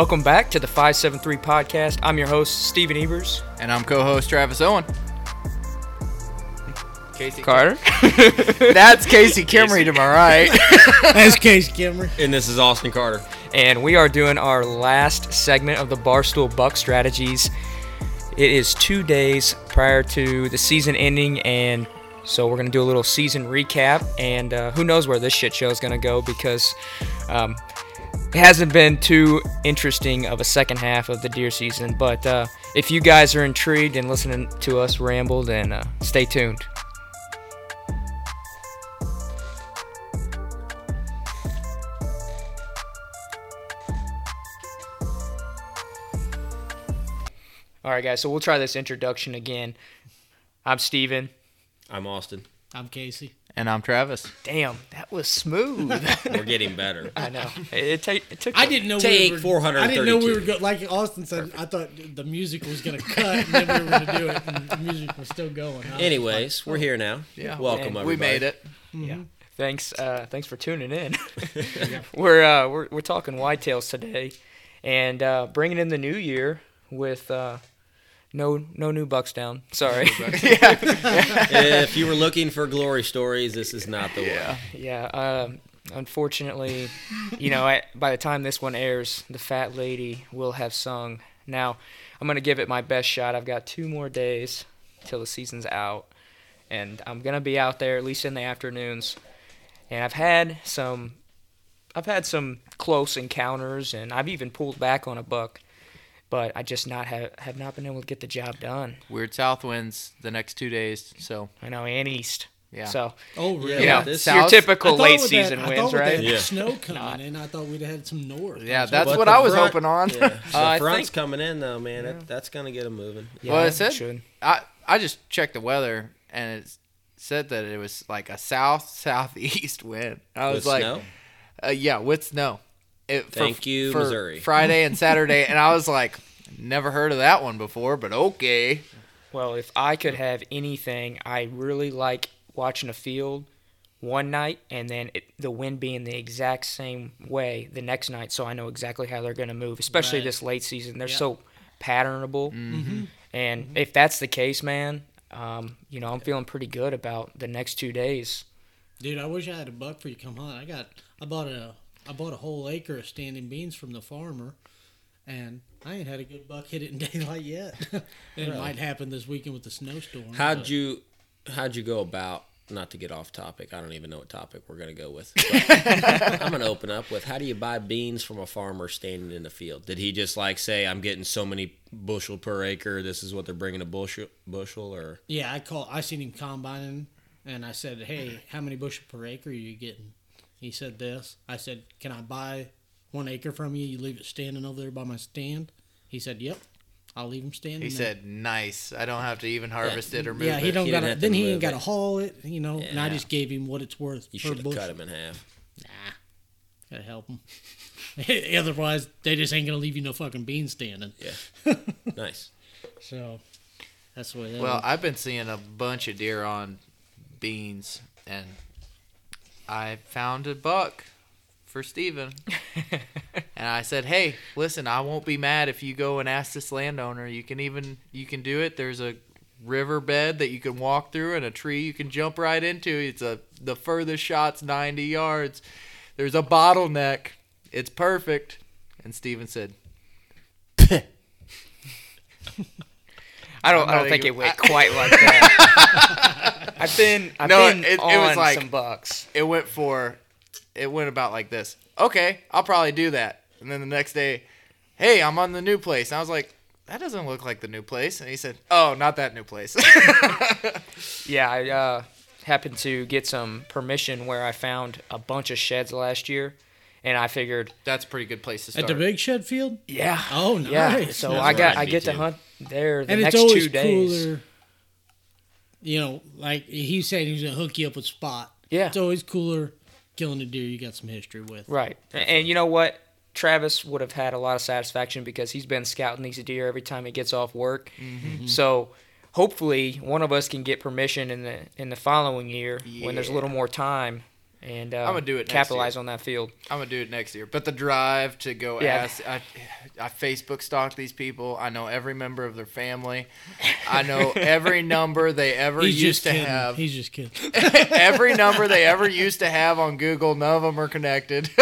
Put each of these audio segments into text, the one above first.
Welcome back to the 573 podcast. I'm your host, Steven Evers. And I'm co-host Travis Owen. Casey Carter. That's Casey Kimmery to my right. That's Casey Kimmer. And this is Austin Carter. and we are doing our last segment of the Barstool Buck Strategies. It is two days prior to the season ending, and so we're going to do a little season recap. And uh, who knows where this shit show is going to go because um, it hasn't been too interesting of a second half of the deer season. But uh, if you guys are intrigued and listening to us ramble, then uh, stay tuned. All right, guys. So we'll try this introduction again. I'm Steven. I'm Austin. I'm Casey. And I'm Travis. Damn, that was smooth. We're getting better. I know. It, it, take, it took. I didn't know Take we were, 432. I didn't know we were go, like Austin said. I thought the music was gonna cut and then we were gonna do it, and the music was still going. I was Anyways, we're here now. Yeah. Welcome, And everybody. We made it. Yeah. Thanks. Uh, thanks for tuning in. we're uh, we're we're talking whitetails today, and uh, bringing in the new year with uh, no no new bucks down. Sorry. if you were looking for glory stories, this is not the one. Yeah. Um, unfortunately, you know, I, by the time this one airs, the fat lady will have sung. Now, I'm gonna give it my best shot. I've got two more days till the season's out, and I'm gonna be out there at least in the afternoons. And I've had some, I've had some close encounters, and I've even pulled back on a buck, but I just not have have not been able to get the job done. Weird south winds the next two days. So I know, and east. yeah. So Oh, really? you know, this- your South- typical late with season that, I winds, thought with right? that Yeah. Snow coming in, I thought we'd have had some north. yeah, I that's But what I was front- hoping on. Yeah. The Uh, I front's think- coming in though, man. That, that's gonna get them moving. Yeah, well, it said should. I I just checked the weather and it said that it was like a south southeast wind. I was With like, snow? Uh, yeah, with snow. It, for- Thank you, for Missouri. Friday and Saturday, and I was like, never heard of that one before, but okay. Well, if I could have anything, I really like watching a field one night and then it, the wind being the exact same way the next night, so I know exactly how they're going to move. Especially Right. this late season, they're Yeah. so patternable. Mm-hmm. And if that's the case, man, um, you know I'm feeling pretty good about the next two days. Dude, I wish I had a buck for you to come hunt. I got, I bought a, I bought a whole acre of standing beans from the farmer, and I ain't had a good buck hit it in daylight yet. it might happen this weekend with the snowstorm. How'd but- you how'd you go about not to get off topic? I don't even know what topic we're gonna go with. I'm gonna open up with how do you buy beans from a farmer standing in the field? Did he just like say I'm getting so many bushel per acre? This is what they're bringing a bushel bushel or Yeah, I call. I seen him combining, and I said, "Hey, how many bushel per acre are you getting?" He said this. I said, "Can I buy one acre from you? You leave it standing over there by my stand." He said, "Yep, I'll leave him standing." He there." said, "Nice. I don't have to even harvest it or move "Yeah, he it." don't He got didn't to. Then he ain't got to haul it, you know." And I just gave him what it's worth you should have cut him in half. Nah, gotta help him. Otherwise, they just ain't gonna leave you no fucking bean standing. Yeah. nice. So that's the way. That Well, is. I've been seeing a bunch of deer on beans, and I found a buck for Steven. and I said, "Hey, listen, I won't be mad if you go and ask this landowner. You can even you can do it. There's a riverbed that you can walk through and a tree you can jump right into. It's a the furthest shot's 90 yards. There's a bottleneck. It's perfect." And Steven said, I don't. I'm I not don't think even- it went quite like that. I've been. I've No, been it- it was like- some bucks. it went for it went about like this okay i'll probably do that and then the next day hey i'm on the new place and i was like that doesn't look like the new place and he said oh not that new place Yeah, I uh, happened to get some permission where I found a bunch of sheds last year, and I figured, that's a pretty good place to start. at the big shed field, yeah, Oh, yeah. nice. So That's I got I I'd get to hunt there the and next it's always two days. cooler. You know, like he said, he was gonna hook you up with spot. Yeah. it's always cooler killing a deer you got some history with. Right. And you know what? Travis would have had a lot of satisfaction because he's been scouting these deer every time he gets off work. Mm-hmm. So hopefully one of us can get permission in the in the following year when there's a little more time and uh, I'm gonna do it next capitalize year. on that field. I'm gonna do it next year. But the drive to go Yeah. ask, I, I Facebook stalk these people. I know every member of their family. I know every number they ever He's used just to kidding. have. He's just kidding. every number they ever used to have on Google. None of them are connected.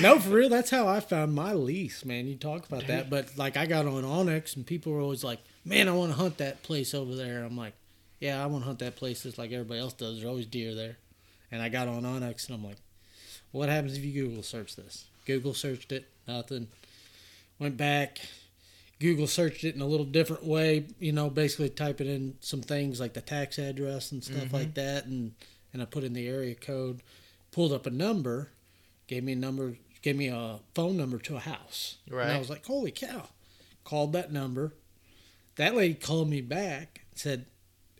No, for real. That's how I found my lease, man. You talk about that, but like I got on onX, and people were always like, "Man, I want to hunt that place over there." I'm like, "Yeah, I want to hunt that place just like everybody else does. There's always deer there." And I got on onX, and I'm like, "What happens if you Google search this?" Google searched it, nothing. Went back. Google searched it in a little different way, you know, basically typing in some things like the tax address and stuff like that, and and I put in the area code, pulled up a number, gave me a number, gave me a phone number to a house. And I was like, holy cow. Called that number. That lady called me back, said,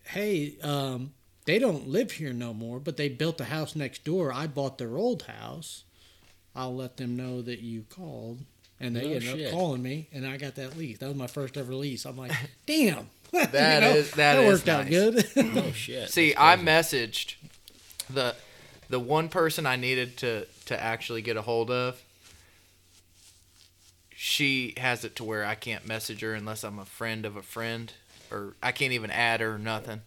hey, um, they don't live here no more, but they built a house next door. I bought their old house. I'll let them know that you called. And they No ended shit. up calling me, and I got that lease. That was my first ever lease. I'm like, damn. That that is- is that is worked out good. Oh shit. See, I messaged the the one person I needed to to actually get a hold of. She has it to where I can't message her unless I'm a friend of a friend, or I can't even add her. Or nothing.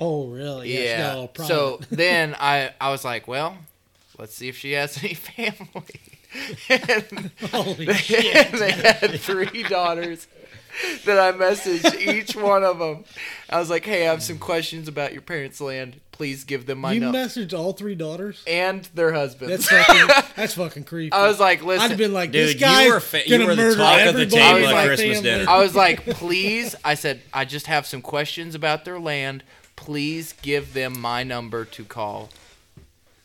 Oh, really? Yeah. it's got a Yeah. So then I I was like, well, let's see if she has any family. and Holy they, shit. they had three daughters that I messaged each one of them. I was like, hey, I have some questions about your parents' land. Please give them my you number messaged all three daughters? and their husbands. That's fucking, that's fucking creepy. I was like, listen. I'd have been like, Dude, this you guy's were fa- you gonna were the murder talk of the table in at my Christmas family. dinner. I was like, please. I said, I just have some questions about their land. Please give them my number to call.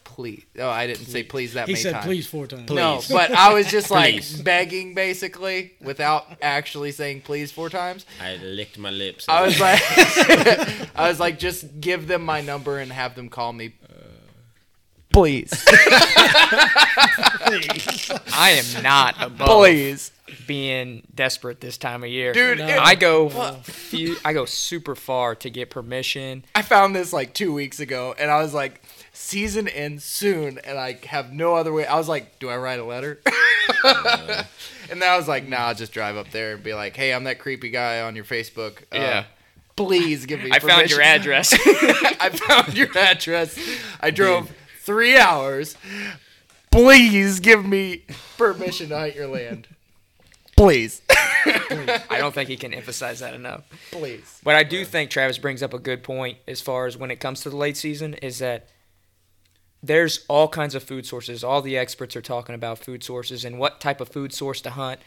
Please. Oh, I didn't say please that He many said times. please four times. No, but I was just like begging basically without actually saying please four times. I licked my lips. I was like I was like just give them my number and have them call me please. I am not above please. Being desperate this time of year. Dude, No. it- I go few, I go super far to get permission. I found this like 2 weeks ago and I was like season ends soon and I have no other way. I was like, do I write a letter? and then I was like, nah, I'll just drive up there and be like, "Hey, I'm that creepy guy on your Facebook. Uh, Yeah. Please give me I found your address. I found your address. I drove three hours. Please give me permission to hunt your land. Please. I don't think he can emphasize that enough. Please. But I do think Travis brings up a good point as far as when it comes to the late season is that there's all kinds of food sources. All the experts are talking about food sources and what type of food source to hunt.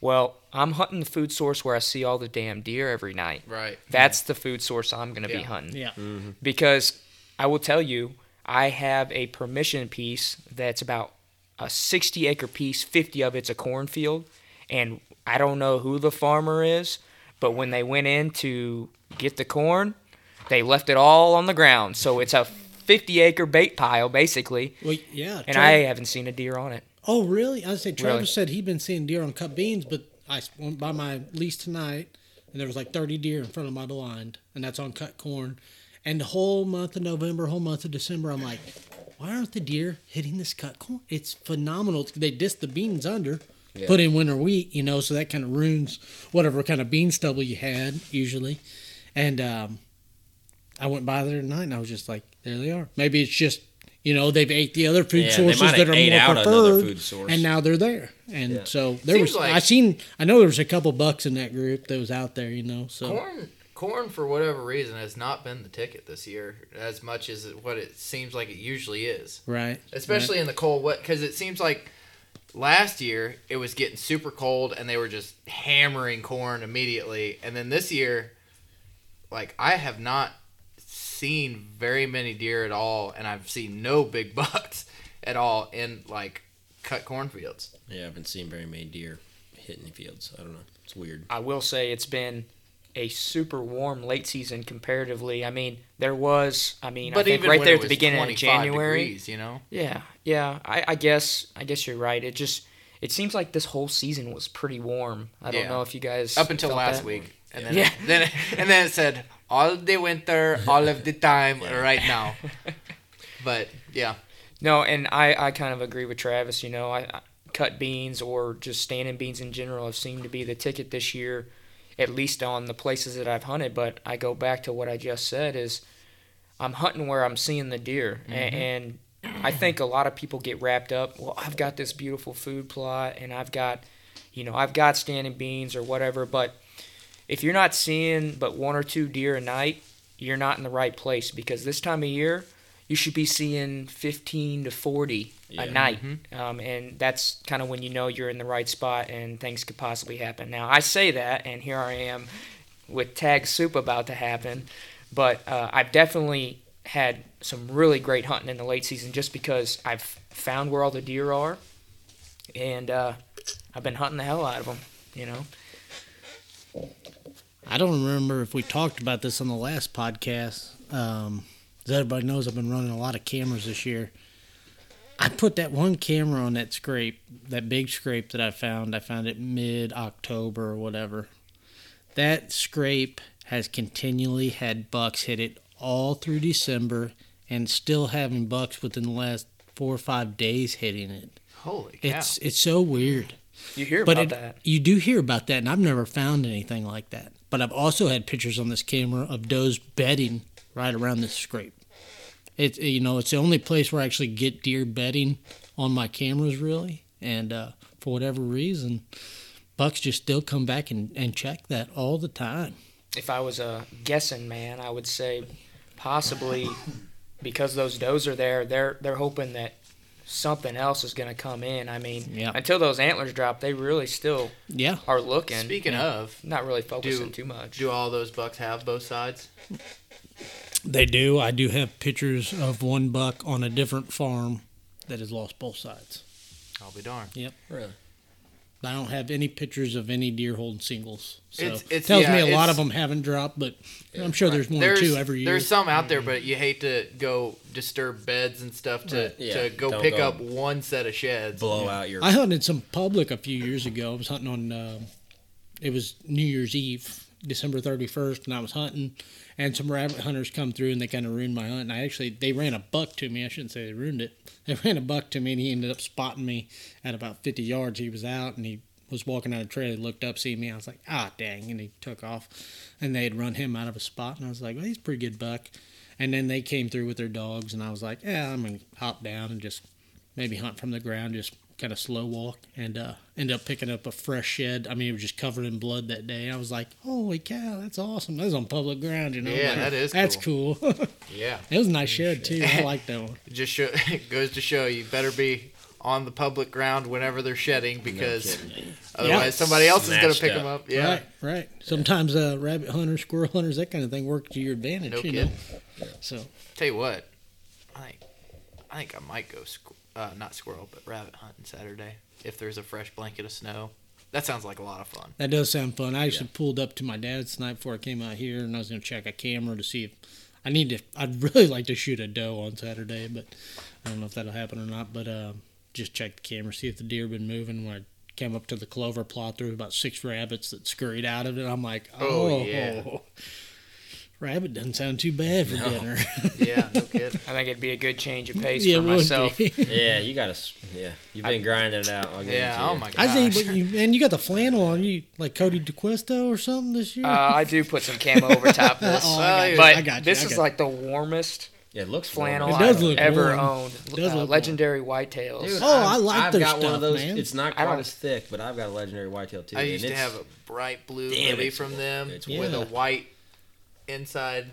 Well, I'm hunting the food source where I see all the damn deer every night. Right. That's the food source I'm going to be Yeah. hunting. Yeah. Mm-hmm. Because I will tell you, I have a permission piece that's about a 60 acre piece, 50 of it's a cornfield. And I don't know who the farmer is, but when they went in to get the corn, they left it all on the ground. So it's a 50 acre bait pile, basically. Well, yeah. And I haven't seen a deer on it. Oh, really? I said Travis Really? said he'd been seeing deer on cut beans, but I went by my lease tonight, and there was like 30 deer in front of my blind, and that's on cut corn. And the whole month of November, whole month of December, I'm like, why aren't the deer hitting this cut corn? It's phenomenal. They disc the beans under, put in winter wheat, you know, so that kind of ruins whatever kind of bean stubble you had usually. And um, I went by there tonight, and I was just like, there they are. Maybe it's just. You know, they've ate the other food Yeah, sources that are ate more out preferred, another food source. and now they're there. And so there Seems was. like- I seen. I know there was a couple bucks in that group that was out there. You know, so Corn, corn for whatever reason has not been the ticket this year as much as what it seems like it usually is. right, Especially in the cold wet, because it seems like last year it was getting super cold and they were just hammering corn immediately, and then this year, like I have not seen very many deer at all, and I've seen no big bucks at all in like cut cornfields. Yeah, I haven't seen very many deer hitting the fields. I don't know. It's weird. I will say it's been a super warm late season comparatively. I mean, there was, I mean, I think right there at the beginning of 25 January. degrees, you know. Yeah, yeah. I, I guess I guess you're right. It just it seems like this whole season was pretty warm. I don't Yeah. know if you guys up until last that. week, and then Yeah. then and then it said all the winter, all of the time, right now. But yeah, No, and I, I kind of agree with Travis. You know, I, I cut beans or just standing beans in general have seemed to be the ticket this year, at least on the places that I've hunted. But I go back to what I just said is I'm hunting where I'm seeing the deer, A- mm-hmm. and I think a lot of people get wrapped up. Well, I've got this beautiful food plot, and I've got, you know, I've got standing beans or whatever. But if you're not seeing but one or two deer a night, you're not in the right place because this time of year you should be seeing 15 to 40 Yeah. a night. Um, and that's kind of when you know you're in the right spot and things could possibly happen. Now, I say that, and here I am with tag soup about to happen, but uh, I've definitely had some really great hunting in the late season just because I've found where all the deer are, and uh, I've been hunting the hell out of them, you know. I don't remember if we talked about this on the last podcast. Um, as everybody knows, I've been running a lot of cameras this year. I put that one camera on that scrape, that big scrape that I found. I found it mid October or whatever. That scrape has continually had bucks hit it all through December and still having bucks within the last four or five days hitting it. Holy cow! It's it's so weird. You hear But about it, that. you do hear about that, and I've never found anything like that. But I've also had pictures on this camera of does bedding right around this scrape. It's you know it's the only place where I actually get deer bedding on my cameras really, and uh, for whatever reason, bucks just still come back and, and check that all the time. if I was a guessing man, I would say possibly because those does are there, they're they're hoping that something else is going to come in. I mean, Yeah. until those antlers drop, they really still Yeah, are looking. Speaking of, not really focusing do- too much. do all those bucks have both sides? They do. I do have pictures of one buck on a different farm that has lost both sides. I'll be darned. Yep. Really? I don't have any pictures of any deer holding singles. So It's- it's- tells yeah, me a lot of them haven't dropped, but I'm sure there's one There's or two every year. there's some out there, but you hate to go disturb beds and stuff to, Right. Yeah, to go pick go up one set of sheds. Blow out your. I hunted some public a few years ago. I was hunting on, uh, it was New Year's Eve, December 31st, and I was hunting, and some rabbit hunters come through and they kind of ruined my hunt. And I actually, they ran a buck to me. I shouldn't say they ruined it. They ran a buck to me, and he ended up spotting me at about 50 yards. He was out, and he was walking out of the trail. He looked up, see me. I was like, ah, dang, and he took off. And they had run him out of a spot, and I was like, well, he's a pretty good buck. And then they came through with their dogs, and I was like, yeah, I'm gonna hop down and just maybe hunt from the ground, just kind of slow walk, and uh, end up picking up a fresh shed. I mean, it was just covered in blood that day. I was like, holy cow, that's awesome. That's on public ground, you know. Yeah, Like, that is That's cool. Yeah, it was a nice shed too. I like that one. it just show, it goes to show you better be on the public ground whenever they're shedding because kidding. otherwise Yeah. somebody else is gonna pick up. them up. Yeah, Right, right. Sometimes uh, rabbit hunters, squirrel hunters, that kind of thing work to your advantage. no you kidding. know. So Tell you what, I think I think I might go squ- uh, not squirrel but rabbit hunting Saturday if there's a fresh blanket of snow. That sounds like a lot of fun. that does sound fun. I actually pulled up to my dad's tonight before I came out here, and I was going to check a camera to see if I need to. I'd really like to shoot a doe on Saturday, but I don't know if that'll happen or not. But uh, just check the camera, see if the deer been moving. When I came up to the clover plot, there was about six rabbits that scurried out of it. I'm like, Oh, oh, yeah. Rabbit doesn't sound too bad for No. dinner. Yeah, no kidding. I think it'd be a good change of pace yeah, for myself. Yeah, you gotta. Yeah, you've been grinding it out. I'll Yeah, oh my god. I think, but you, and you got the flannel on you, like Cody DeQuisto or something this year. Uh, I do put some camo over top this, Oh, I got you. but I got you, this I is like the warmest Yeah, it looks flannel. It does I've look ever warm. owned. It does Uh, look legendary whitetails. Dude, Oh, I've- I like I've their got one stuff, of those. man. It's not quite as thick, but I've got a legendary whitetail too. I and used to have a bright blue Damn, hoodie it's- from them it's with a white inside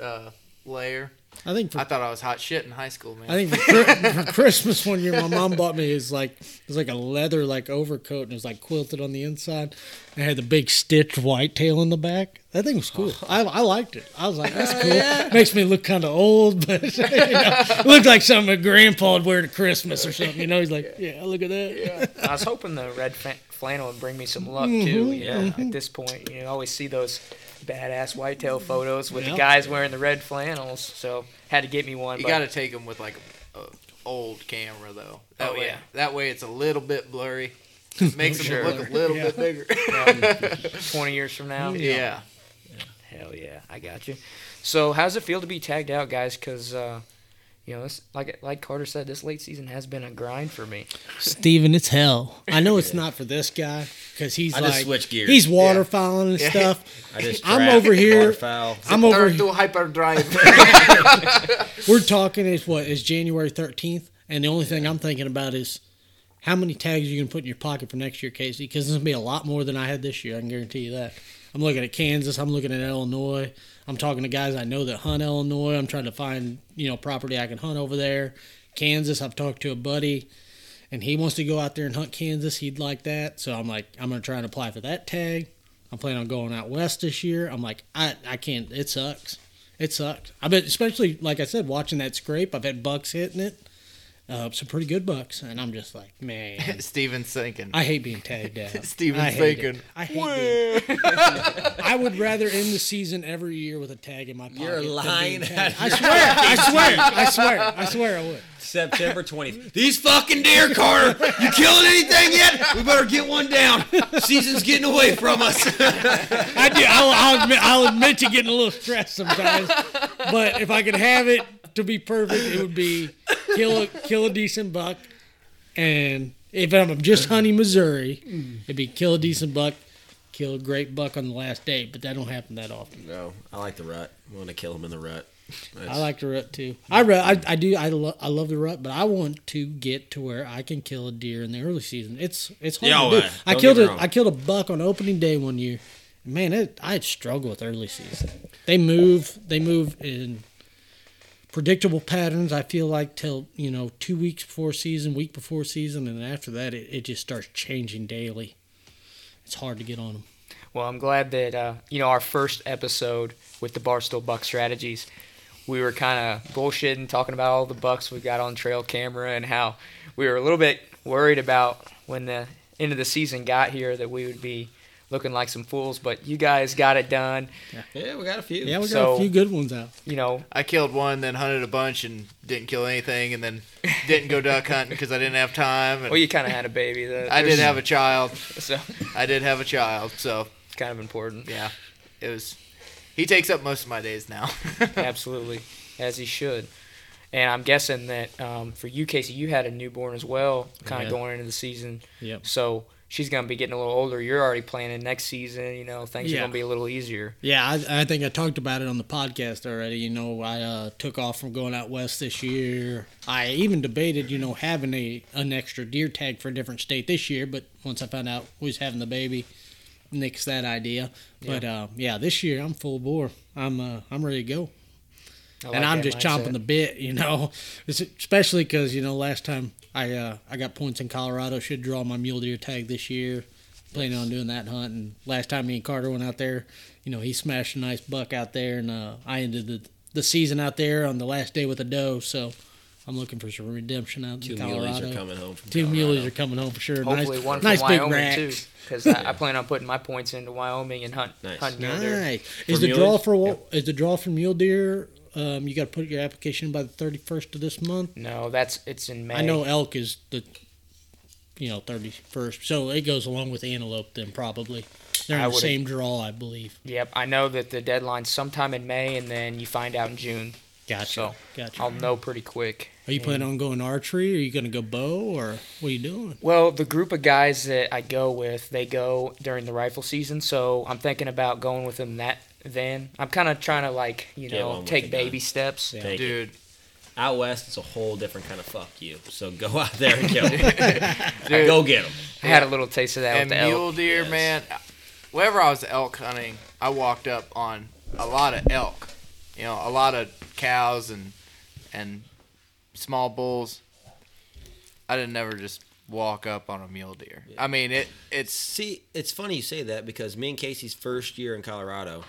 uh, layer. I think for I thought I was hot shit in high school, man. I think for, for Christmas one year, my mom bought me is like it was like a leather like overcoat and it was like quilted on the inside. And it had the big stitched white tail in the back. That thing was cool. I, I liked it. I was like, that's cool. Makes me look kind of old, but you know, looked like something a grandpa would wear to Christmas or something. You know, he's like, yeah, look at that. I was hoping the red flannel would bring me some luck Mm-hmm. too. You know, at this point, you always see those badass whitetail photos with Yeah. the guys wearing the red flannels. So had to get me one. you got to take them with like a, a old camera though. That Oh, way, yeah. that way it's a little bit blurry. Makes them Sure. look a little Yeah. bit bigger. 20 years from now. yeah. Hell yeah, I got you. So how's it feel to be tagged out, guys? Because uh, you know, this, like like Carter said, this late season has been a grind for me. Steven, it's hell. I know it's not for this guy because he's I like just switched gears. he's waterfowling and Yeah. stuff. I just I'm over here- waterfowl. I'm over. Turn to hyperdrive. We're talking is what is January 13th, and the only thing I'm thinking about is how many tags you can put in your pocket for next year, Casey. Because there's gonna be a lot more than I had this year. I can guarantee you that. I'm looking at Kansas. I'm looking at Illinois. I'm talking to guys I know that hunt Illinois. I'm trying to find you know property I can hunt over there. Kansas. I've talked to a buddy, and he wants to go out there and hunt Kansas. He'd like that. So I'm like, I'm gonna try and apply for that tag. I'm planning on going out west this year. I'm like, I I can't. It sucks. It sucked. I bet, especially like I said, watching that scrape. I've had bucks hitting it, uh, some pretty good bucks, and I'm just like, man, Steven's thinking. I hate being tagged out. Steven's I hate thinking, It. I hate being. I would rather end the season every year with a tag in my pocket. You're than being lying. tagged. I swear. I swear. I swear. I swear. I would. September 20th. These fucking deer, Carter. You killing anything yet? We better get one down. Season's getting away from us. I do. I'll, I'll admit. I'll admit to getting a little stressed sometimes, but if I could have it to be perfect, it would be kill a kill a decent buck, and if I'm just hunting Missouri, it'd be kill a decent buck, kill a great buck on the last day. But that don't happen that often. no, I like the rut. I want to kill him in the rut. That's- I like the rut too. I rut, I, I do. I, lo- I love the rut, but I want to get to where I can kill a deer in the early season. It's it's hard Yeah, to oh, do. well, I don't killed get me a wrong. I killed a buck on opening day one year. Man, it, I'd struggle with early season. They move. They move in predictable patterns. I feel like till you know two weeks before season, week before season, and after that, it, it just starts changing daily. It's hard to get on them. Well, I'm glad that uh, you know our first episode with the Barstool Buck strategies, we were kind of bullshitting, talking about all the bucks we got on trail camera and how we were a little bit worried about when the end of the season got here that we would be looking like some fools. But you guys got it done. yeah, we got a few. Yeah, we got So- a few good ones out. You know, I killed one, then hunted a bunch, and didn't kill anything, and then didn't go duck hunting because I didn't have time. And well, you kind of had a baby. The- I did there's- have a child. so I did have a child, so it's kind of important. yeah, it was. He takes up most of my days now. Absolutely, as he should. And I'm guessing that um, for you, Casey, you had a newborn as well, kind of Yeah. going into the season. Yep. So she's gonna be getting a little older. You're already planning next season. You know, things Yeah. are gonna be a little easier. Yeah, I, I think I talked about it on the podcast already. You know, I uh, took off from going out west this year. I even debated, you know, having a an extra deer tag for a different state this year, but once I found out who's having the baby, nixed that idea. But uh, yeah, this year I'm full bore. I'm uh, I'm ready to go, and I'm just mindset. chomping the bit. You know, especially because you know last time I uh, I got points in Colorado. Should draw my mule deer tag this year. Planning on doing that hunt. And last time me and Carter went out there, you know, he smashed a nice buck out there, and uh, I ended the the season out there on the last day with a doe. So I'm looking for some redemption out Two in muleys are coming home from Two Colorado. muleys are coming home for sure. Hopefully nice, one from nice big Wyoming too, because I, I plan on putting my points into Wyoming and hunt Nice. hunt mule deer. Nice. Is For the draw muleys? for what? Is the draw for mule deer? Um, you got to put your application by the 31st of this month. No, that's it's in May. I know elk is the, you know, 31st. So it goes along with antelope then probably. They're in the same draw, I believe. Yep, I know that the deadline's sometime in May, and then you find out in June. Gotcha. So gotcha. I'll know pretty quick. Are you And- planning on going archery? Are you going to go bow, or what are you doing? Well, the group of guys that I go with, they go during the rifle season, so I'm thinking about going with them that then. I'm kind of trying to like, you Get one know, with take the gun. baby steps. Yeah. Take it. Dude, Out west, it's a whole different kind of fuck you. So go out there and kill 'em. Dude. go get them. I had a little taste of that and with the mule elk. deer, Yes. man. Whenever I was elk hunting, I walked up on a lot of elk. You know, a lot of cows and and small bulls. I didn't never just walk up on a mule deer. I mean, it it's See, it's funny you say that because me and Casey's first year in Colorado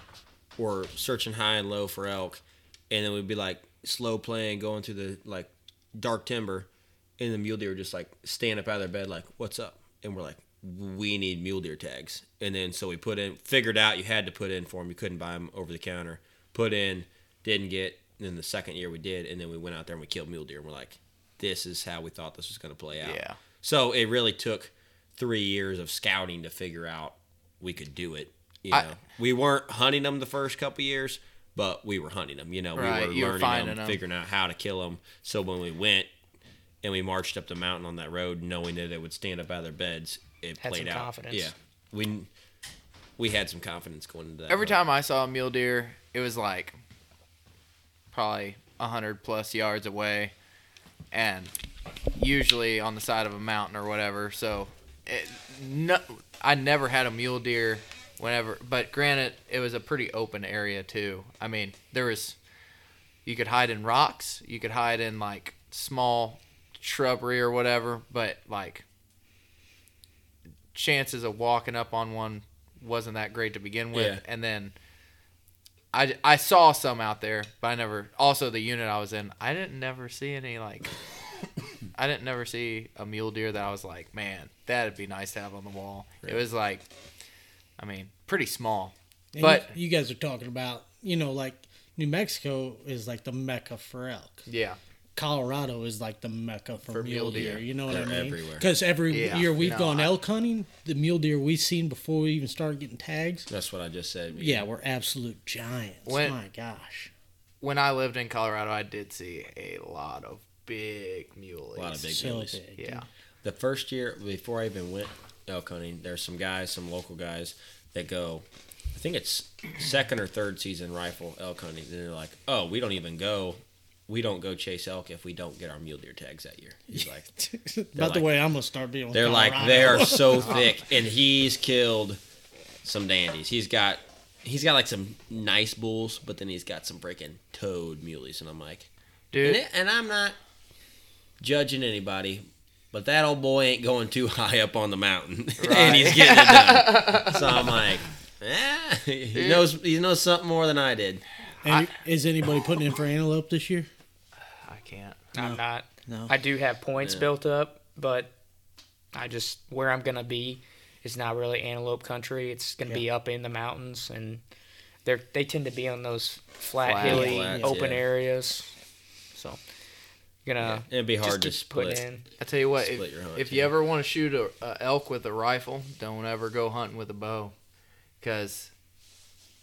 were searching high and low for elk, and then we'd be like slow playing, going through the like dark timber, and the mule deer would just like stand up out of their bed, like, "What's up?" And we're like, "We need mule deer tags." And then so we put in, figured out you had to put in for them. You couldn't buy them over the counter. Put in, didn't get. And then the second year we did, and then we went out there and we killed mule deer. And we're like, "This is how we thought this was going to play out." yeah. So it really took three years of scouting to figure out we could do it. You know, I- we weren't hunting them the first couple years, but we were hunting them. You know, Right, we were were learning finding them, 'em. figuring out how to kill them. So when we went and we marched up the mountain on that road, knowing that they would stand up out of their beds, it Had played some out. confidence. Yeah, we we had some confidence going into that. Every hunt. time I saw a mule deer, it was like probably a hundred plus yards away, and usually on the side of a mountain or whatever. So, it, no, I never had a mule deer whenever. But granted, it was a pretty open area too. I mean, there was you could hide in rocks, you could hide in like small shrubbery or whatever, but like chances of walking up on one wasn't that great to begin with Yeah. and then I, I saw some out there but i never also the unit i was in i didn't never see any like i didn't never see a mule deer that i was like man that'd be nice to have on the wall it was like i mean pretty small And But- you, you guys are talking about, you know, like New Mexico is like the mecca for elk. yeah Colorado is like the mecca for, For mule mule deer. deer. You know what They're I mean? everywhere. Because every Yeah. year we've No, gone I- elk hunting, the mule deer we've seen before we even started getting tags. That's what I just said. Yeah, we're absolute giants. When- My gosh. when i lived in colorado i did see a lot of big muleys A lot of big So muleys. big. yeah The first year before I even went elk hunting, there's some guys, some local guys that go. I think it's second or third season rifle elk hunting, and they're like, "Oh, we don't even go. We don't go chase elk if we don't get our mule deer tags that year." He's like, About the way I'm gonna start being. with They're like they are so thick, and he's killed some dandies. He's got he's got like some nice bulls, but then he's got some freaking toad muleys, and I'm like, dude and, it, and I'm not judging anybody, but that old boy ain't going too high up on the mountain, and he's getting it done. so I'm like, eh, he knows he knows something more than I did. And is anybody putting in for antelope this year? i can't I'm not. No. I do have points Yeah. built up, but I just where I'm gonna be is not really antelope country. It's gonna be up in the mountains, and they're they tend to be on those flat, Flat. hilly, Flats, open yeah. areas. So, gonna It'd be just hard to keep putting split. in. I tell you what, if, hunt, if yeah. you ever want to shoot a, a elk with a rifle, don't ever go hunting with a bow, because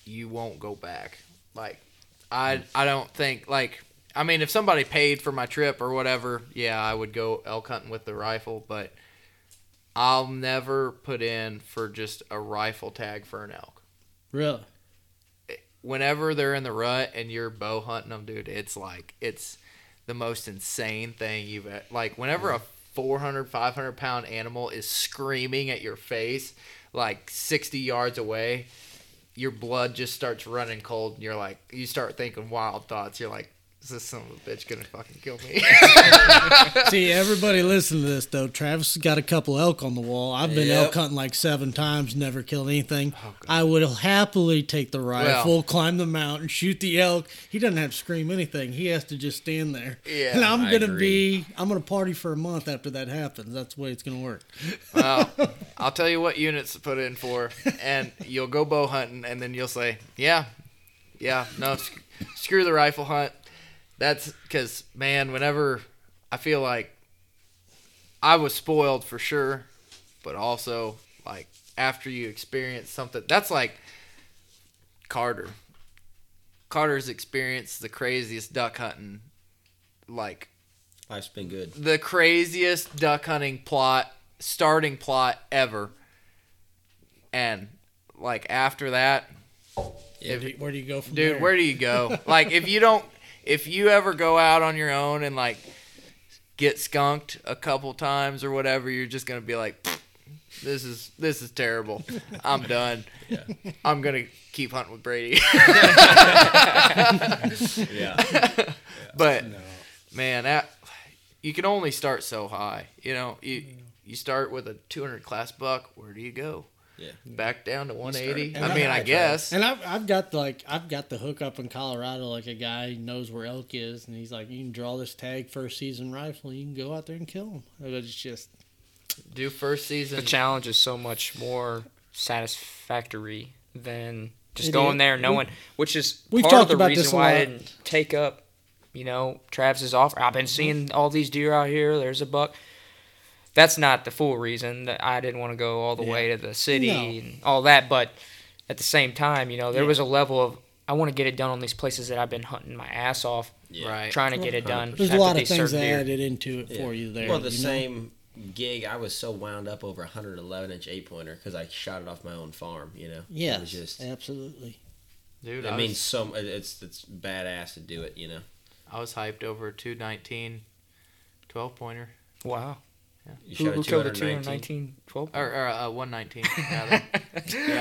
you won't go back. Like, I hmm. I don't think like I mean if somebody paid for my trip or whatever, yeah, I would go elk hunting with the rifle, but I'll never put in for just a rifle tag for an elk. Really? Whenever they're in the rut and you're bow hunting them, dude, it's like it's the most insane thing you've like. Whenever a 400, 500 pound animal is screaming at your face, like 60 yards away, your blood just starts running cold, and you're like, you start thinking wild thoughts. You're like, is this son of a bitch gonna fucking kill me? See, everybody listen to this though. Travis got a couple elk on the wall. I've been Yep. elk hunting like seven times, never killed anything. Oh, I would happily take the rifle, climb the mountain, shoot the elk. He doesn't have to scream anything. He has to just stand there. Yeah, and I'm I gonna agree. be. I'm gonna party for a month after that happens. That's the way it's gonna work. well, I'll tell you what units to put in for, and you'll go bow hunting, and then you'll say, yeah, yeah, no, sc- screw the rifle hunt. That's because, man, whenever I feel like I was spoiled for sure, but also like after you experience something, that's like Carter. Carter's experienced the craziest duck hunting, like Life's been good. the craziest duck hunting plot, starting plot ever. And like after that, Where do you- where do you go from dude, there? where do you go? like if you don't if you ever go out on your own and like get skunked a couple times or whatever, you're just going to be like this is this is terrible. I'm done. Yeah. I'm going to keep hunting with Brady. Yeah. but man, that, you can only start so high. You know, you you start with a 200 class buck. Where do you go? Yeah. Back down to 180. I I- mean, I I guess. And I've, I've got like I've got the hook up in Colorado. Like a guy knows where elk is, and he's like, you can draw this tag first season rifle. You can go out there and kill them. It's just Do first season. The challenge is so much more satisfactory than just It going is. there knowing, which is We've part talked of the about reason this a why I didn't take up, you know, Travis's offer. I've been seeing mm-hmm. all these deer out here. There's a buck. That's not the full reason that I didn't want to go all the Yeah. way to the city No. and all that, but at the same time, you know, there Yeah. was a level of I want to get it done on these places that I've been hunting my ass off Yeah. Right. trying to get it done. There's a lot of things that deer. added into it Yeah. for you there. Well, the you know? same gig, I was so wound up over a 111 inch eight pointer because I shot it off my own farm. You know. yeah, just. absolutely. Dude, It I, means was, so. It's it's badass to do it. You know. I was hyped over a 219 12 pointer. Wow. You Who, shot who a killed a 219. 219 12? Or, or uh, 119. rather.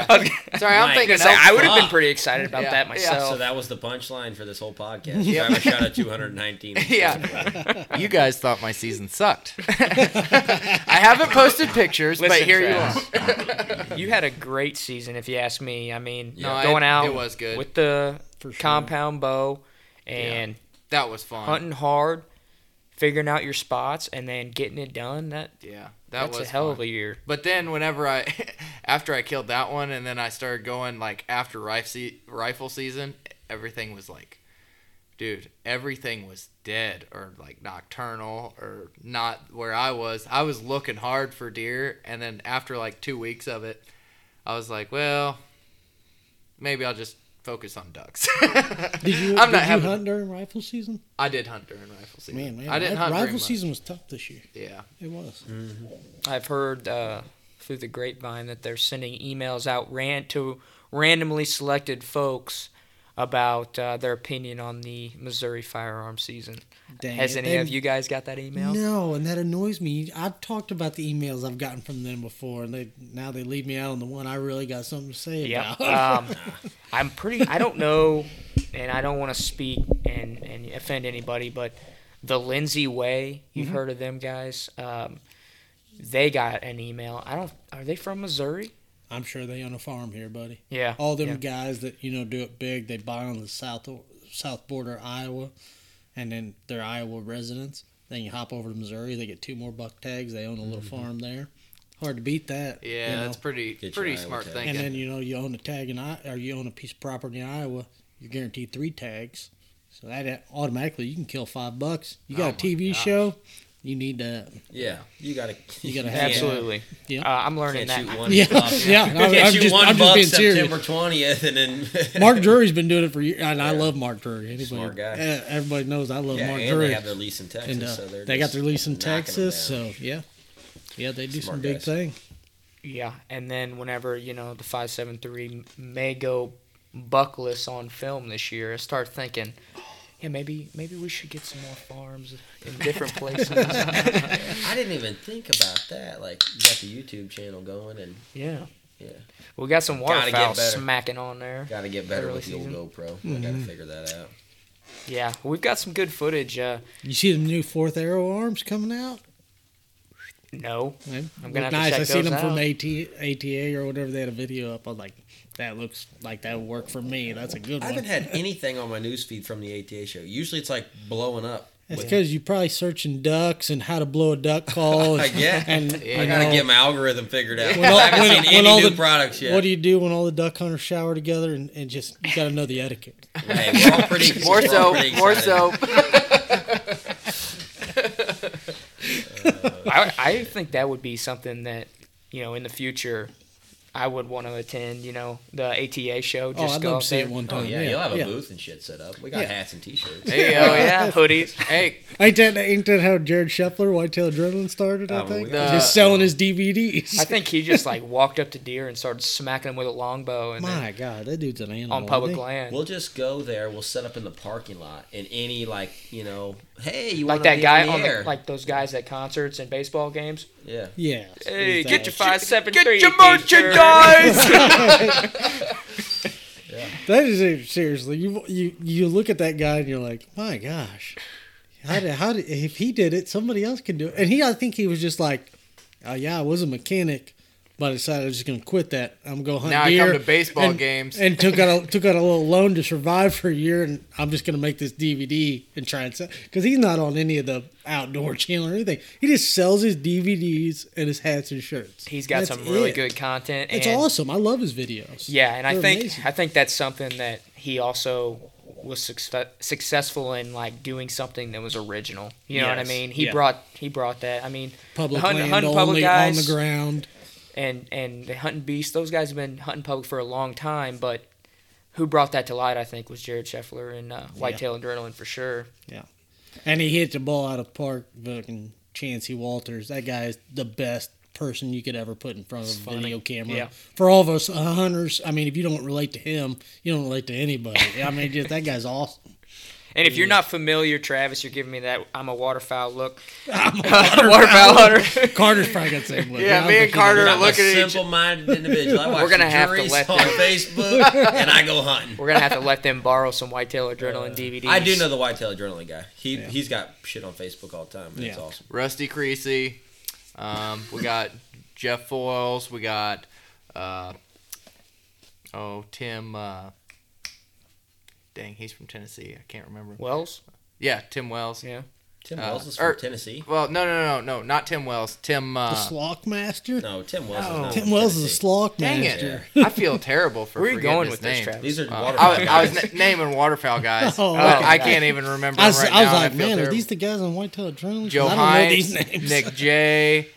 I was Sorry, I'm Mike, thinking. say, I would have been pretty excited about Yeah, that yeah. myself. So that was the punchline for this whole podcast. You haven't shot a 219. yeah. you guys thought my season sucked. I haven't posted pictures, but Listen, here you are. you had a great season, if you ask me. I mean, No, I- going out it was good. with the For sure. compound bow and That was fun. hunting hard, figuring out your spots, and then getting it done. That Yeah, that that's was a hell fun. of a year. But then whenever I, after I killed that one, and then I started going like after rifle rifle season, everything was like, dude, everything was dead or like nocturnal or not where I was. I was looking hard for deer, and then after like two weeks of it, I was like, well, maybe I'll just focus on ducks. Did you, I'm did not you having. hunt during rifle season? I did hunt during rifle season. Man, man, I didn't ri- hunt rifle season was tough this year. Yeah. It was. I've heard uh, through the grapevine that they're sending emails out ran to randomly selected folks about uh, their opinion on the Missouri firearm season. Dang Has it. any of you guys got that email? No, and that annoys me. I've talked about the emails I've gotten from them before, and they now they leave me out on the one I really got something to say Yep. about. Um, I'm pretty. I don't know, and I don't want to speak and and offend anybody, but the Lindsay Way. You've heard of them guys? Um, they got an email. I don't. Are they from Missouri? I'm sure they own a farm here, buddy. Yeah. All them yeah. guys that you know do it big, they buy on the south south border of Iowa, and then they're Iowa residents. Then you hop over to Missouri, they get two more buck tags. They own a little mm-hmm. farm there. Hard to beat that. Yeah, you know? that's pretty Get pretty smart tag. thinking. And then you know you own a tag in I or you own a piece of property in Iowa, you're guaranteed three tags. So that automatically you can kill five bucks. You oh got Oh a TV gosh. show, you need that. Yeah, you gotta. You gotta have Absolutely. Yeah. Uh, I'm learning Can't that. one Yeah, buck. yeah. I'm, Can't I'm shoot just, one I'm buck just being serious. September twentieth, and then Mark Drury's been doing it for years, and I love Mark Drury. Anybody, Smart guy. Everybody knows I love yeah, Mark and Drury. they have their lease in Texas, and uh, so they're they got their lease in Texas, so yeah, yeah, they do Smart some big guys. thing. Yeah, and then whenever you know the five seven three may go buckless on film this year, I start thinking, yeah, maybe maybe we should get some more farms in different places. I didn't even think about that. Like, you got the YouTube channel going, and yeah, yeah, we got some Gotta waterfowl smacking on there. got to get better Early with the old season. GoPro. I got to Mm-hmm. figure that out. Yeah, we've got some good footage. Uh, You see the new fourth arrow arms coming out? no, I'm gonna have to nice. check I seen those them from. AT, ATA or whatever. They had a video up. I was like, that looks like that would work for me. That's a good one. I one. haven't had anything on my newsfeed from the ATA show. Usually, it's like blowing up. It's because you're probably searching ducks and how to blow a duck call. I And, get. and Yeah. I gotta know, get my algorithm figured out. When all- I haven't when- seen when any all new the- products yet. What do you do when all the duck hunters shower together and, and just you got to know the etiquette? Hey, we're all pretty. more we're all so, pretty more excited. so. Uh, I I think that would be something that you know in the future. I would want to attend, you know, the ATA show. Oh, just oh, I'd go love to see there. it one oh, time. Oh, yeah, you'll have a yeah. booth and shit set up. We got Yeah. hats and t-shirts. Hey, Oh yeah, hoodies. hey, Ain't that ain't that how Jared Scheffler, Whitetail Adrenaline started? I Oh, think we got- just selling his DVDs. I think he just like walked up to deer and started smacking them with a longbow and then My God, that dude's an animal. on public land. We'll just go there. We'll set up in the parking lot, and any like you know, hey, you like that guy on the the, like those guys at concerts and baseball games. yeah. Yeah. Hey, Is get your five seven get three. your t-shirt. merchandise. That is it, seriously. You you you look at that guy and you're like, my gosh, how did how did if he did it, somebody else can do it. And he, I think he was just like, oh yeah, I was a mechanic, but I decided I was just gonna quit that. I'm gonna hunt now I come to baseball and, games. and took out a, took out a little loan to survive for a year, and I'm just gonna make this DVD and try and sell because he's not on any of the outdoor channel or anything. He just sells his DVDs and his hats and shirts. He's got That's some really it. good content. It's awesome. I love his videos. Yeah, and I think amazing. I think that's something that he also was success, successful in, like doing something that was original. You know what I mean? He yeah. brought he brought that. I mean, Public Hunting- land hunting public guys. on the ground. And and the hunting beast. Those guys have been hunting public for a long time, but who brought that to light, I think, was Jared Scheffler and uh, Whitetail Adrenaline for sure. Yeah, and he hit the ball out of park. Fucking Chancey Walters. That guy is the best person you could ever put in front of a funny. video camera. Yeah. For all of us uh, hunters, I mean, if you don't relate to him, you don't relate to anybody. I mean, just that guy's awesome. And if you're not familiar, Travis, you're giving me that I'm a waterfowl look. I'm a waterfowl hunter. Carter's probably got the same look. Yeah, I don't me and Carter are looking at each- simple-minded individual. I watch We're gonna have to juries let on them- Facebook, and I go hunting. We're gonna have to let them borrow some Whitetail Adrenaline DVDs. I do know the whitetail adrenaline guy. He he's got shit on Facebook all the time. And It's Yeah. awesome. Rusty Creasy. Um, we got Jeff Foiles. We got uh, oh Tim. Uh, dang, he's from Tennessee. I can't remember. Wells. Yeah, Tim Wells. Yeah. Tim Uh, Wells is from er- Tennessee. Well, no, no, no, no, not Tim Wells. Tim. The Uh, Slock Master? No, Tim Wells is not Tim from Wells is a Tennessee. Slock dang Master. it! I feel terrible for Where are you forgetting going his with this, name. Travis? These are Uh, waterfowl I, was, I was guys. na- naming waterfowl guys. Oh, Uh, okay. I can't even remember I them was, right I was now. and like, feel man, are terrible. these the guys on Whitetail Adrenaline? 'Cause Joe I don't know Hines, these names. Nick J,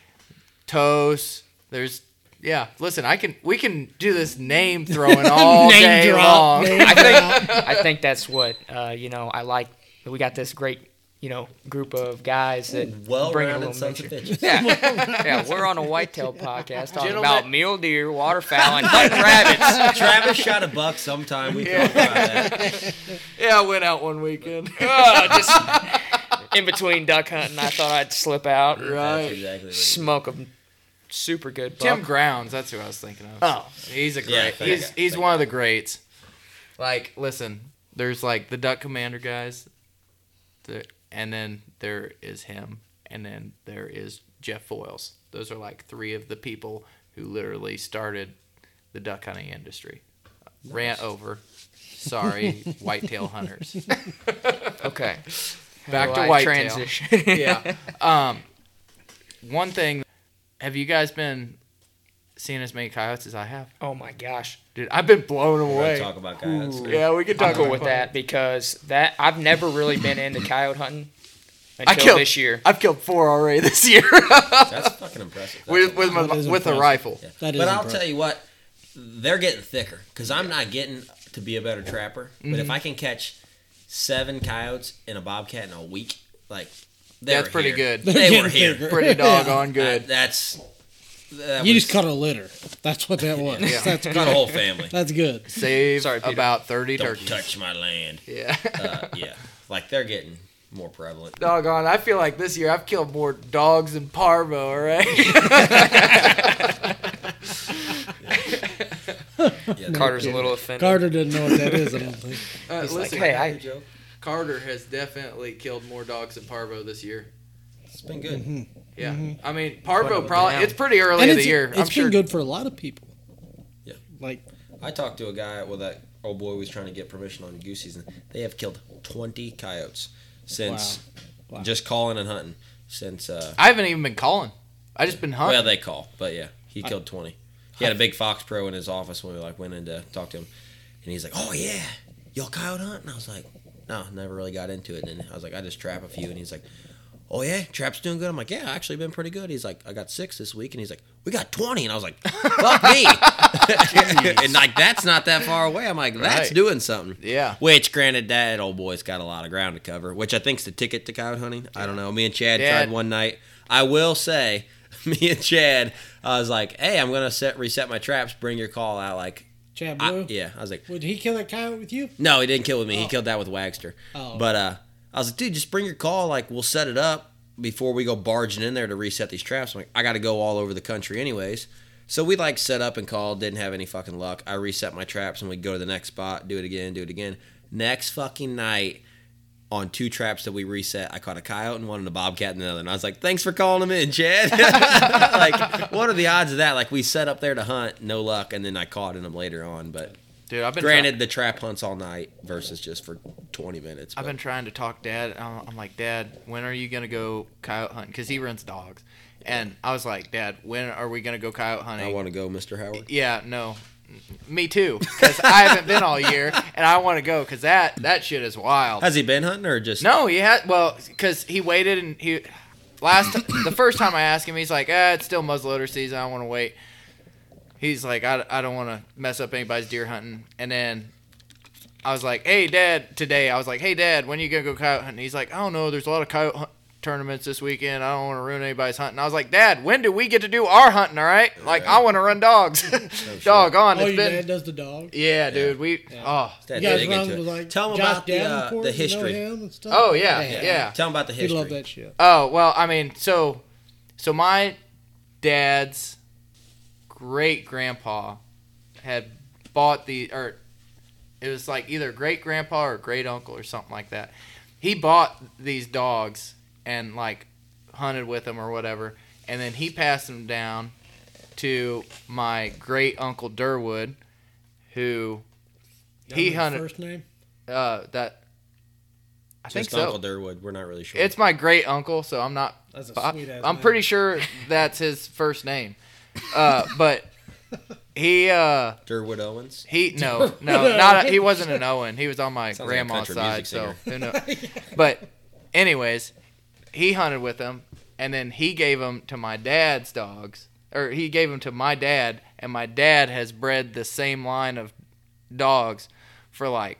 Toast. There's yeah. Listen, I can we can do this name throwing all Name day drop, long. name I think I think that's what uh, you know. I like that we got this great you know group of guys that bring a little sons of mixture. bitches. Yeah, yeah. We're on a whitetail podcast talking Gentlemen- about mule deer, waterfowl, and hunting rabbits. Travis shot a buck sometime. We talked about that. Yeah, I went out one weekend. Uh, just in between duck hunting, I thought I'd slip out, That's right. exactly what smoke a super good Tim. Grounds. That's who I was thinking of. Oh, He's a great. thank he's you. he's Thank one of the greats. Like, listen, there's like the Duck Commander guys, the, and then there is him, and then there is Jeff Foiles. Those are like three of the people who literally started the duck hunting industry. Rant over. Sorry, whitetail hunters. okay. Back How to do I whitetail. Transition. yeah. Um, one thing. Have you guys been seeing as many coyotes as I have? Oh my gosh. Dude, I've been blown away. talk about coyotes. now. Yeah, we can I'm cool with that because that I've never really been into coyote hunting I until killed this year. I've killed four already this year That's fucking impressive. That's with a with, my, That is with a rifle. Yeah. That is but I'll tell you what, they're getting thicker because I'm not getting to be a better trapper. But Mm-hmm. if I can catch seven coyotes and a bobcat in a week, like they That's were pretty here. good. They They're were here. thicker. Pretty doggone good. Uh, that's that You was- just cut a litter. That's what that was. Yeah. That's cut a whole family. That's good. Save Sorry, PETA. about thirty Don't turkeys. touch my land. Yeah. Uh, yeah, like they're getting more prevalent. Doggone, I feel like this year I've killed more dogs than parvo, all right? Yeah, Carter's a little offended. Carter doesn't know what that is. I don't think. Uh, He's like, listen, hey, I, Carter has definitely killed more dogs than parvo this year. it's been good. Mm-hmm. Yeah, I mean parvo Put 'em probably it's pretty early And in the year. it's I'm been sure. good for a lot of people. Yeah. Like I talked to a guy. Well, that old boy was trying to get permission on goose season. They have killed 20 coyotes since Wow. Wow. just calling and hunting since. Uh, I haven't even been calling. I just been hunting. Well, they call, but yeah, he killed twenty. He had a big FoxPro in his office when we like went in to talk to him, and he's like, "Oh yeah, y'all coyote hunt?" And I was like, "No, never really got into it." And then I was like, "I just trap a few," and he's like, "Oh yeah, trap's doing good." I'm like, "Yeah, actually been pretty good." He's like, "I got six this week," and he's like, "We got 20. and I was like, "Fuck me!" and like that's not that far away. I'm like, "That's Right. doing something." yeah. Which, granted, that old boy's got a lot of ground to cover, which I think's the ticket to coyote hunting. I don't know. Me and Chad Dad- tried one night. I will say, me and Chad, I was like, "Hey, I'm gonna set reset my traps. Bring your call out." Like, Chad I, yeah, I was like, Would he kill that coyote with you? "No, he didn't kill with me. He Oh. killed that with Wagster." Oh. But uh, I was like, "Dude, just bring your call. Like, we'll set it up before we go barging in there to reset these traps." I'm like, "I got to go all over the country, anyways." So we like set up and called. Didn't have any fucking luck. I reset my traps and we go to the next spot. Do it again. Do it again. Next fucking night on two traps that we reset, I caught a coyote in one and a bobcat in the other. And I was like, thanks for calling him in, Chad. like, what are the odds of that? Like, we set up there to hunt, no luck, and then I caught in them later on. But Dude, I've been granted, the trap hunts all night versus just for 20 minutes. I've but- been trying to talk dad. I'm I'm like, Dad, when are you gonna go coyote hunting? Because he runs dogs, and I was like, Dad, when are we gonna go coyote hunting? I want to go, Mr. Howard. yeah, no, me too. Because I haven't been all year, and I want to go because that that shit is wild. Has he been hunting or just? No, he had well, because he waited and he last the first time I asked him, he's like, ah, it's still muzzleloader season. I want to wait. He's like, I, I don't want to mess up anybody's deer hunting. And then I was like, "Hey, Dad." Today, I was like, "Hey, Dad, when you gonna go coyote hunting?" He's like, "I don't know. There's a lot of coyote tournaments this weekend. I don't want to ruin anybody's hunting." I was like, "Dad, when do we get to do our hunting? All right? Like, I want to run dogs. Dog on. Oh, It's your been dad does the dog. yeah, dude. We oh Dad, You guys dig run into with like Tell 'em Josh about the, uh, Davenport, the you know history. him and stuff? oh yeah yeah. Tell them about the He history. loved that shit. Oh well, I mean, so so my dad's great grandpa had bought the or it was like either great grandpa or great uncle or something like that. He bought these dogs and like hunted with them or whatever, and then he passed them down to my great uncle Durwood, who he That was his hunted First name. uh that I think Just so. Uncle Durwood. We're not really sure. It's my great uncle, so I'm not. That's a I, sweet ass I'm name. pretty sure that's his first name. Uh, but he uh Durwood Owens. he no no not a, he wasn't an Owen. He was on my Sounds like a grandma's country side. music So singer. who know? But anyways, he hunted with them, and then he gave them to my dad's dogs, or he gave them to my dad, and my dad has bred the same line of dogs for like,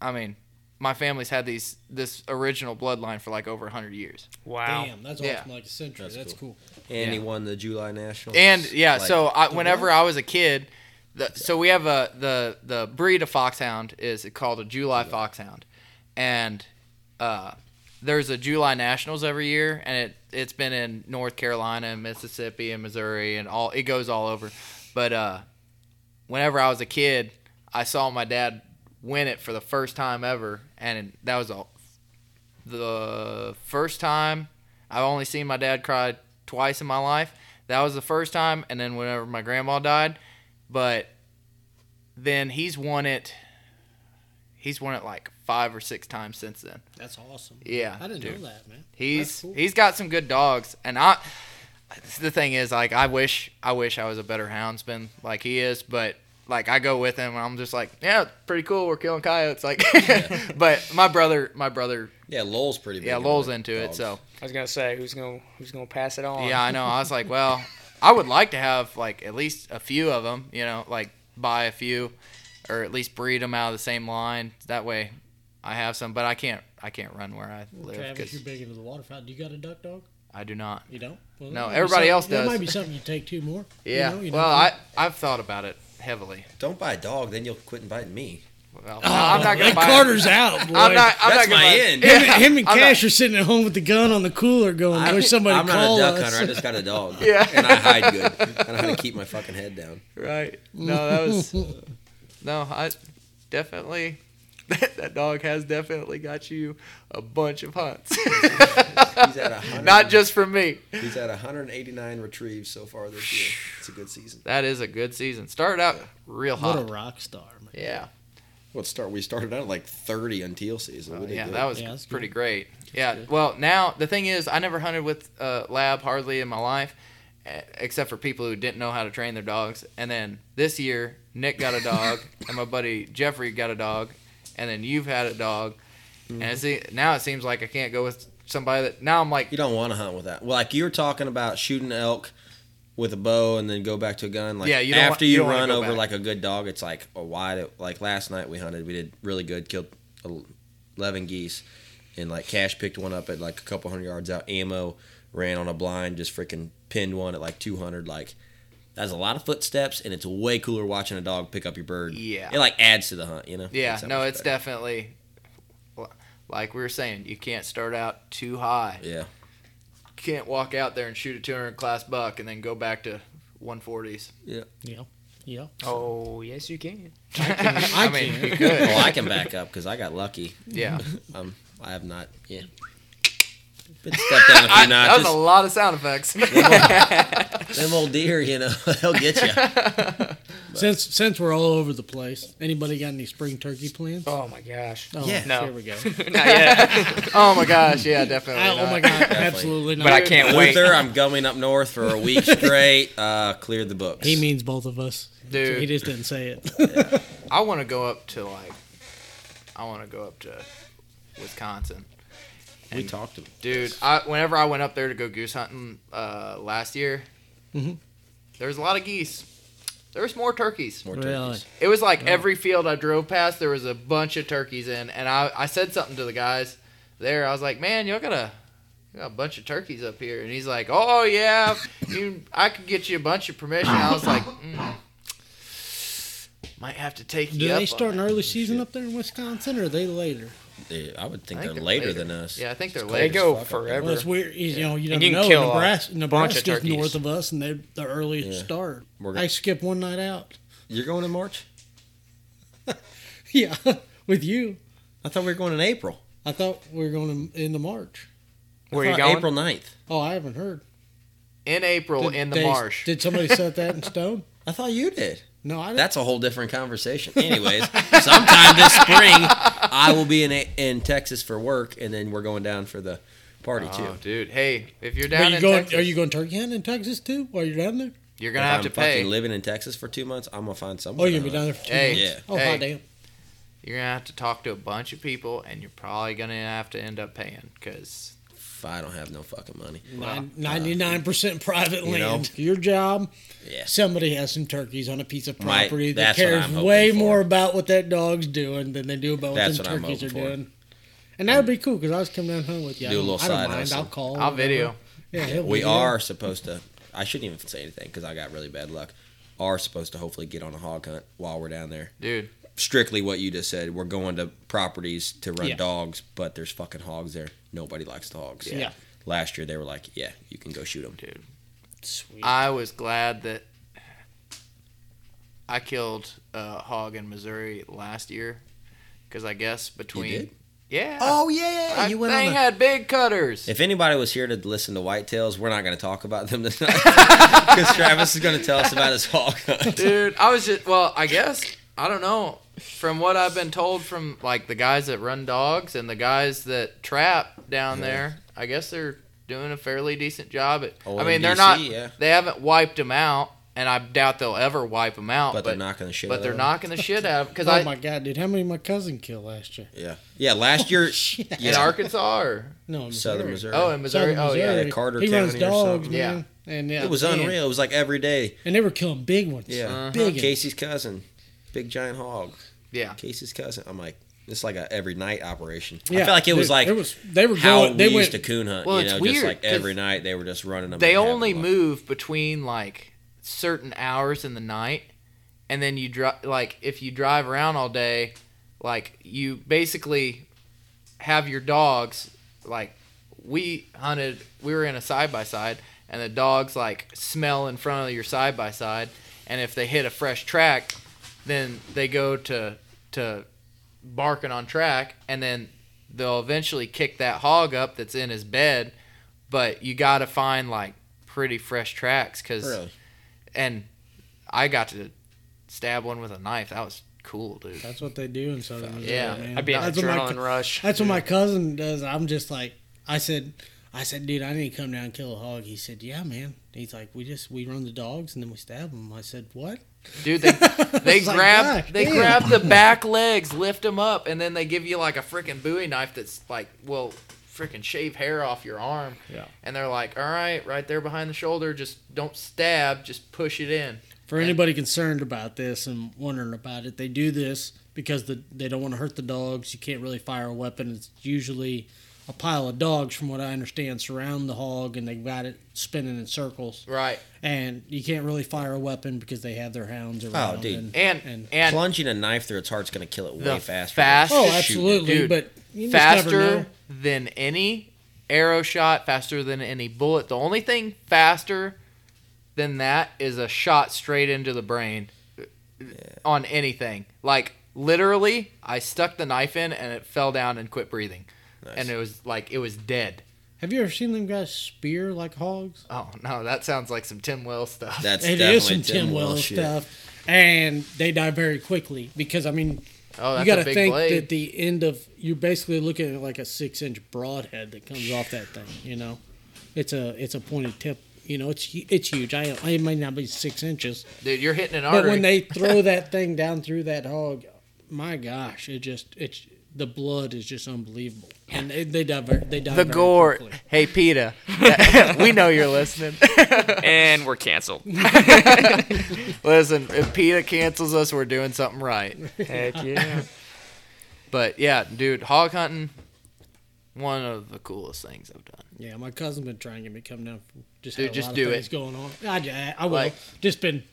I mean, my family's had these this original bloodline for like over hundred years. Wow. Damn, that's Yeah. awesome. Like a century. That's That's, cool. cool. And he won the July National. And yeah, Like- so I, whenever what? I was a kid, the, so we have a the the breed of foxhound is called a July foxhound, and uh, there's a July Nationals every year, and it it's been in North Carolina and Mississippi and Missouri and all it goes all over, but uh, whenever I was a kid, I saw my dad win it for the first time ever, and that was all. The first time I've only seen my dad cry twice in my life. That was the first time, and then whenever my grandma died, but then he's won it. He's won it like five or six times since then. That's awesome. Yeah, I didn't dude. know that, man. He's cool. he's got some good dogs, and I. The thing is, like, I wish I wish I was a better houndsman like he is, but like I go with him, and I'm just like, yeah, pretty cool. We're killing coyotes, like. but my brother, my brother, yeah, Lowell's pretty big. yeah, on Lowell's the into it, so I was gonna say who's gonna who's gonna pass it on. Yeah, I know. I was like, well, I would like to have like at least a few of them. You know, like buy a few, or at least breed them out of the same line. That way, I have some. But I can't. I can't run where I Well, live Travis, you're big into the waterfowl. Do you got a duck dog? I do not. You don't? Well, No, that might be everybody something- else That does. might be something you take two more. you Yeah. know, you well, know? I I've thought about it heavily. Don't buy a dog, then you'll quit inviting me. Well, no, I'm not gonna that buy. Carter's out. Boy. I'm not. I'm That's not gonna my buy- end. Him, and- him and I'm Cash are sitting at home with the gun on the cooler, going, I, "Wish somebody I'm not call a duck us." hunter. I just got a dog. Yeah. And I hide good. I know how to keep my fucking head down. Right. No, that was. No, I definitely. That, that dog has definitely got you a bunch of hunts. He's at a. Not just for me. He's at 189 retrieves so far this year. It's a good season. That is a good season. Started out real hot. what a rock star, man. Yeah. What start? We started out at like 30 on teal season. We Oh, yeah, that was Yeah, pretty good. great. Yeah. Well, now the thing is, I never hunted with uh, lab hardly in my life, except for people who didn't know how to train their dogs. And then this year, Nick got a dog, and my buddy Jeffrey got a dog, and then you've had a dog, and Mm-hmm. it's, now it seems like I can't go with somebody that now I'm like, You don't want to hunt with that. Well, like you were talking about shooting elk with a bow and then go back to a gun. Like Yeah, you after you you, don't run over back. like a good dog, it's like a wide. Like last night we hunted, we did really good, killed 11 geese, and like Cash picked one up at like a couple hundred yards out. Ammo ran on a blind, just freaking pinned one at like 200. Like that's a lot of footsteps, and it's way cooler watching a dog pick up your bird. Yeah. it like adds to the hunt, you know. yeah, no, it's better. definitely like we were saying, you can't start out too high. Yeah, can't walk out there and shoot a 200 class buck and then go back to 140s. Yeah, yeah. Oh yes, you can. I, mean, can. you could. well, I can back up because I got lucky. Yeah. Um, I have not. Yeah. Been stepped down a I- few that was a lot of sound effects. Them old deer, you know, they'll get you. Since since we're all over the place, anybody got any spring turkey plans? Oh my gosh. Oh, Yeah. No. Here we go. Not yet. oh my gosh, yeah, definitely. I- oh my god, absolutely not. but I can't wait. Luther, I'm going up north for a week straight. Uh, cleared the books. He means both of us. Dude. he just didn't say it. I want to go up to like, I want to go up to Wisconsin, we talked to him. dude. I whenever I went up there to go goose hunting uh, last year, Mhm. there was a lot of geese. there was more turkeys. More Really? turkeys. It was like every field I drove past, there was a bunch of turkeys in, and I, I said something to the guys there. I was like, "Man, y'all got a, you got a bunch of turkeys up here," and he's like, "Oh yeah, you, I could get you a bunch of permission." I was like, mm, "Might have to take Do you they up." start on an early season up there in Wisconsin, or are they later? They- I would think, I think they're, they're later, later. than us. Yeah, I think they're later. They go forever. Well, it's weird. You know, you And never you can know. kill a Nebraska, bunch of Nebraska's north of us, and they're the earliest Yeah. start. We're- I skipped one night out. You're going in March? Yeah, with you. I thought we were going in April. I thought we were going in, into March. Where I you going? April 9th. Oh, I haven't heard. in April Did in the they- marsh. Did somebody set that in stone? I thought you did. No, I didn't. That's a whole different conversation. Anyways, sometime this spring, I will be in in Texas for work, and then we're going down for the party Oh, too. dude. Hey, if you're down, Are down you in going? Texas, Are you going turkey hunting in Texas too? While you're down there? you're gonna if have I'm to fucking pay. living in Texas for two months, I'm gonna find somebody. Oh, you're gonna be down there for two Hey, months. Yeah. Oh, hey. hot damn. You're gonna have to talk to a bunch of people, and you're probably gonna have to end up paying because If I don't have no fucking money. Ninety-nine percent private you know? land. Your job. Yeah. Somebody has some turkeys on a piece of Might- property that that's cares way for. more about what that dog's doing than they do about what That's them what I'm turkeys are for. doing. And that would be cool because I was coming down home with you. I Do a don't- little I don't side mind. hustle. I'll call. I'll video. Yeah, We video. are supposed to. I shouldn't even say anything because I got really bad luck. Are supposed to hopefully get on a hog hunt while we're down there. Dude, Strictly what you just said. We're going to properties to run Yeah. dogs, but there's fucking hogs there. Nobody likes the hogs. Yeah. Last year they were like, "Yeah, you can go shoot them." dude. Sweet. I was glad that I killed a hog in Missouri last year because I guess between did? yeah, Oh yeah, I, you went they on. A, had big cutters. if anybody was here to listen to whitetails, we're not going to talk about them tonight because Travis is going to tell us about his hog hunt. Dude, I was just well, I guess I don't know. From what I've been told from like the guys that run dogs and the guys that trap down Yeah. there, I guess they're doing a fairly decent job. At, I mean, they're not. yeah. They haven't wiped them out, and I doubt they'll ever wipe them out. But, But they're knocking the shit. but out they're of 'em. knocking the shit out because oh I my god, dude! How many did my cousin killed last year? Yeah, yeah. Last year, Shit. in yeah, Arkansas or No, in Southern Missouri. Missouri. oh in Missouri. Southern Oh yeah, Missouri. Carter he runs County or dogs, something. man. And yeah, it was man. unreal. It was like every day. And they were killing big ones. Yeah, Uh-huh. big. Casey's cousin, big giant hog. yeah. Casey's cousin. I'm like, it's like a every night operation. Yeah, I feel like it was like it was. They were how going. They we went. used to coon hunt. Well, you know, weird, just like every night they were just running them. They only move between like certain hours in the night, and then you drive like if you drive around all day, like you basically have your dogs like we hunted. We were in a side by side, and the dogs like smell in front of your side by side, and if they hit a fresh track, then they go to to barking on track, and then they'll eventually kick that hog up that's in his bed. But you got to find like pretty fresh tracks, cause Really? and I got to stab one with a knife. That was cool, dude. That's what they do in Southern Missouri. Yeah. man. I'd be an that's what my, adrenaline rush. That's what my cousin does. I'm just like, I said, I said, dude, I need to come down and kill a hog. He said, yeah, man. He's like, we just we run the dogs and then we stab them. I said, what? Dude, they they It's like, grab they damn. grab the back legs, lift them up, and then they give you like a freaking Bowie knife that's like, well, freaking shave hair off your arm. Yeah. And they're like, all right, right there behind the shoulder, just don't stab, just push it in. For anybody concerned about this and wondering about it, they do this because the, they don't want to hurt the dogs. You can't really fire a weapon. It's usually a pile of dogs, from what I understand, surround the hog and they've got it spinning in circles. Right. And you can't really fire a weapon because they have their hounds oh, around. Oh, dude. And, And and and Plunging a knife through its heart's going to kill it way faster. fast- oh, absolutely. Dude, but you just never know. faster than any arrow shot, faster than any bullet. The only thing faster than that is a shot straight into the brain on anything. Like literally, I stuck the knife in and it fell down and quit breathing, Nice. and it was like it was dead. Have you ever seen them guys spear like hogs? Oh no, that sounds like some Tim Wells stuff. That's It definitely is some Tim Wells shit. stuff. And they die very quickly because, I mean, oh, you that's got a to big think blade. that the end of you're basically looking at like a six inch broadhead that comes off that thing. You know, it's a it's a pointed tip. You know, it's hu- it's huge. I it might not be six inches, Dude, you're hitting an but artery. when they throw that thing down through that hog, my gosh, it just it's the blood is just unbelievable. And they they die they die The very gore. quickly. Hey, PETA. we know you're listening. and we're canceled. Listen, if PETA cancels us, we're doing something right. Heck yeah. But yeah, dude, hog hunting, one of the coolest things I've done. Yeah, my cousin's been trying to get me come down. Just Dude, had a just lot do of it. going on. I, I, I will. Like- just been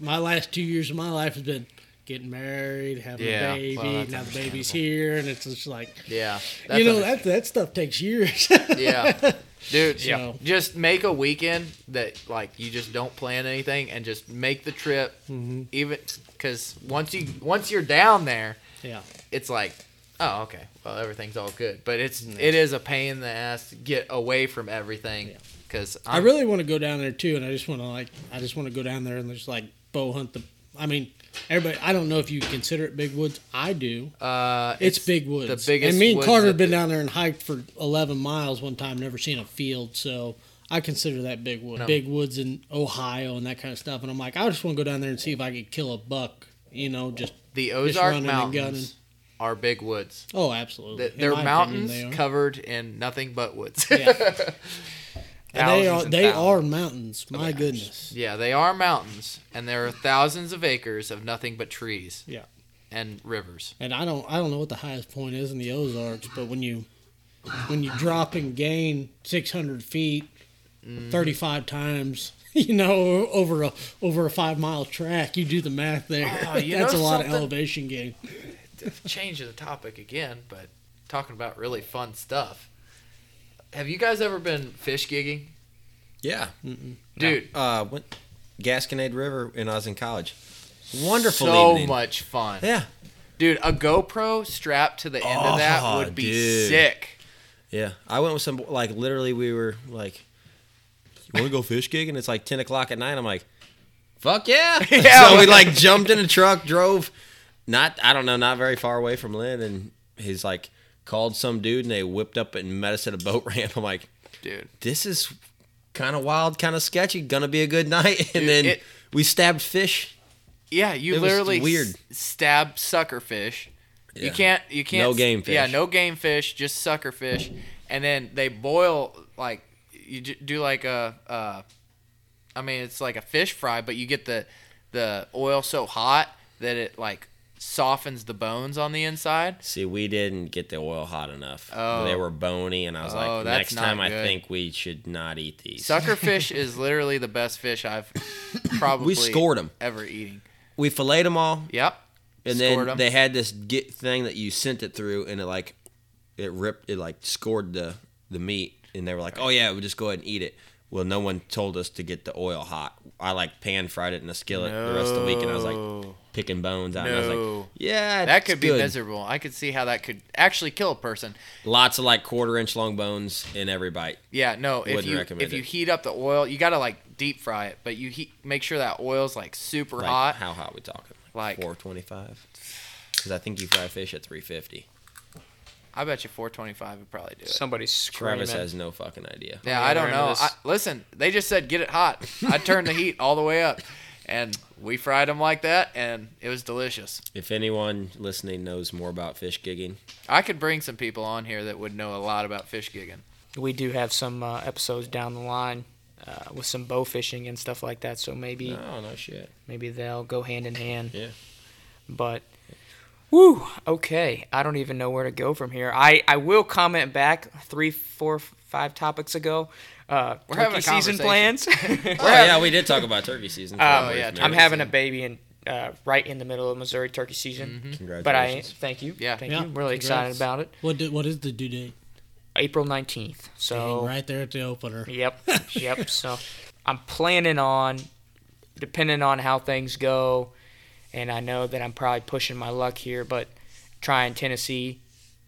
my last two years of my life has been getting married, having Yeah, a baby. well, now the baby's here, and it's just like Yeah. you know that that stuff takes years. Yeah. Dude, Yeah. Just make a weekend that like you just don't plan anything and just make the trip Mm-hmm. even cuz once you once you're down there, yeah, it's like oh okay, well everything's all good. But it's it is a pain in the ass to get away from everything Yeah. cuz I really want to go down there too, and I just want to like I just want to go down there and just like bow hunt the. I mean, everybody. I don't know if you consider it big woods. I do. uh It's, big woods. The biggest And me and Carter have been down there and hiked for 11 miles one time, never seen a field. So I consider that big wood. No. Big woods in Ohio and that kind of stuff. And I'm like, I just want to go down there and see if I could kill a buck. You know, just the just Ozark gunning. Mountains are big woods. oh, absolutely. Th- In They're my opinion, mountains they covered in nothing but woods. Yeah. And they are and they are mountains. My acres. goodness. Yeah, they are mountains, and there are thousands of acres of nothing but trees. Yeah. And rivers. And I don't I don't know what the highest point is in the Ozarks, but when you when you drop and gain 600 feet, Mm-hmm. 35 times, you know, over a over a five mile track, you do the math there. Oh, you That's a lot something? of elevation gain. Change the topic again, but talking about really fun stuff. Have you guys ever been fish gigging? Yeah. Dude, Uh, went Gasconade River when I was in college. Wonderful so evening. much fun. Yeah. Dude, a GoPro strapped to the end of that Oh, would be dude. sick. Yeah. I went with some like literally we were like, you want to go fish gigging? It's like ten o'clock at night. I'm like, fuck yeah. Yeah. so we like jumped in a truck, drove, not I don't know, not very far away from Linn, and he's like called some dude and they whipped up and met us at a boat ramp. I'm like, Dude. this is kind of wild, kind of sketchy. Gonna be a good night. And Dude, then it- we stabbed fish. Yeah, you It literally weird. s- stab sucker fish. You can't you can't No game fish. Yeah, no game fish, just sucker fish. And then they boil like you do like a uh I mean it's like a fish fry, but you get the the oil so hot that it like softens the bones on the inside. See, we didn't get the oil hot enough. Oh. They were bony, and I was Oh, like, next time I think we should not eat these. Suckerfish is literally the best fish I've probably we scored them. ever eating. We filleted them all, Yep. and Scored then 'em. they had this get thing that you sent it through, and it like it ripped, it like scored the the meat, and they were like, "Oh yeah, we'll just go ahead and eat it." Well, no one told us to get the oil hot. I like pan fried it in a skillet the rest of the week, and I was like picking bones out. And I was like, "Yeah, That could be good." miserable. I could see how that could actually kill a person. Lots of like quarter inch long bones in every bite. Yeah, no. If Wouldn't you recommend if you heat up the oil, you gotta like deep fry it, but you heat make sure that oil's like super Like, hot. How hot we talking? Like- four twenty five. Because I think you fry fish at three fifty. I bet you 425 would probably do it. Somebody's screaming. Travis has no fucking idea. yeah, Yeah, I don't know. I, listen, they just said get it hot. I turned the heat all the way up, and we fried them like that, and it was delicious. If anyone listening knows more about fish gigging, I could bring some people on here that would know a lot about fish gigging. We do have some uh, episodes down the line uh, with some bow fishing and stuff like that. So maybe no, no shit. maybe they'll go hand in hand. Yeah. But, whew, okay. I don't even know where to go from here. I, I will comment back three, four, five topics ago. Uh, We're turkey a season plans. Oh yeah, we did talk about turkey season. for Uh, Oh, yeah, I'm having a baby in uh, right in the middle of Missouri turkey season. Congratulations! But I thank you. Yeah. thank Yeah, you. Really congrats. excited about it. What did, what is the due date? April 19th. So Dang, right there at the opener. Yep, yep. So I'm planning on, depending on how things go, and I know that I'm probably pushing my luck here, but trying Tennessee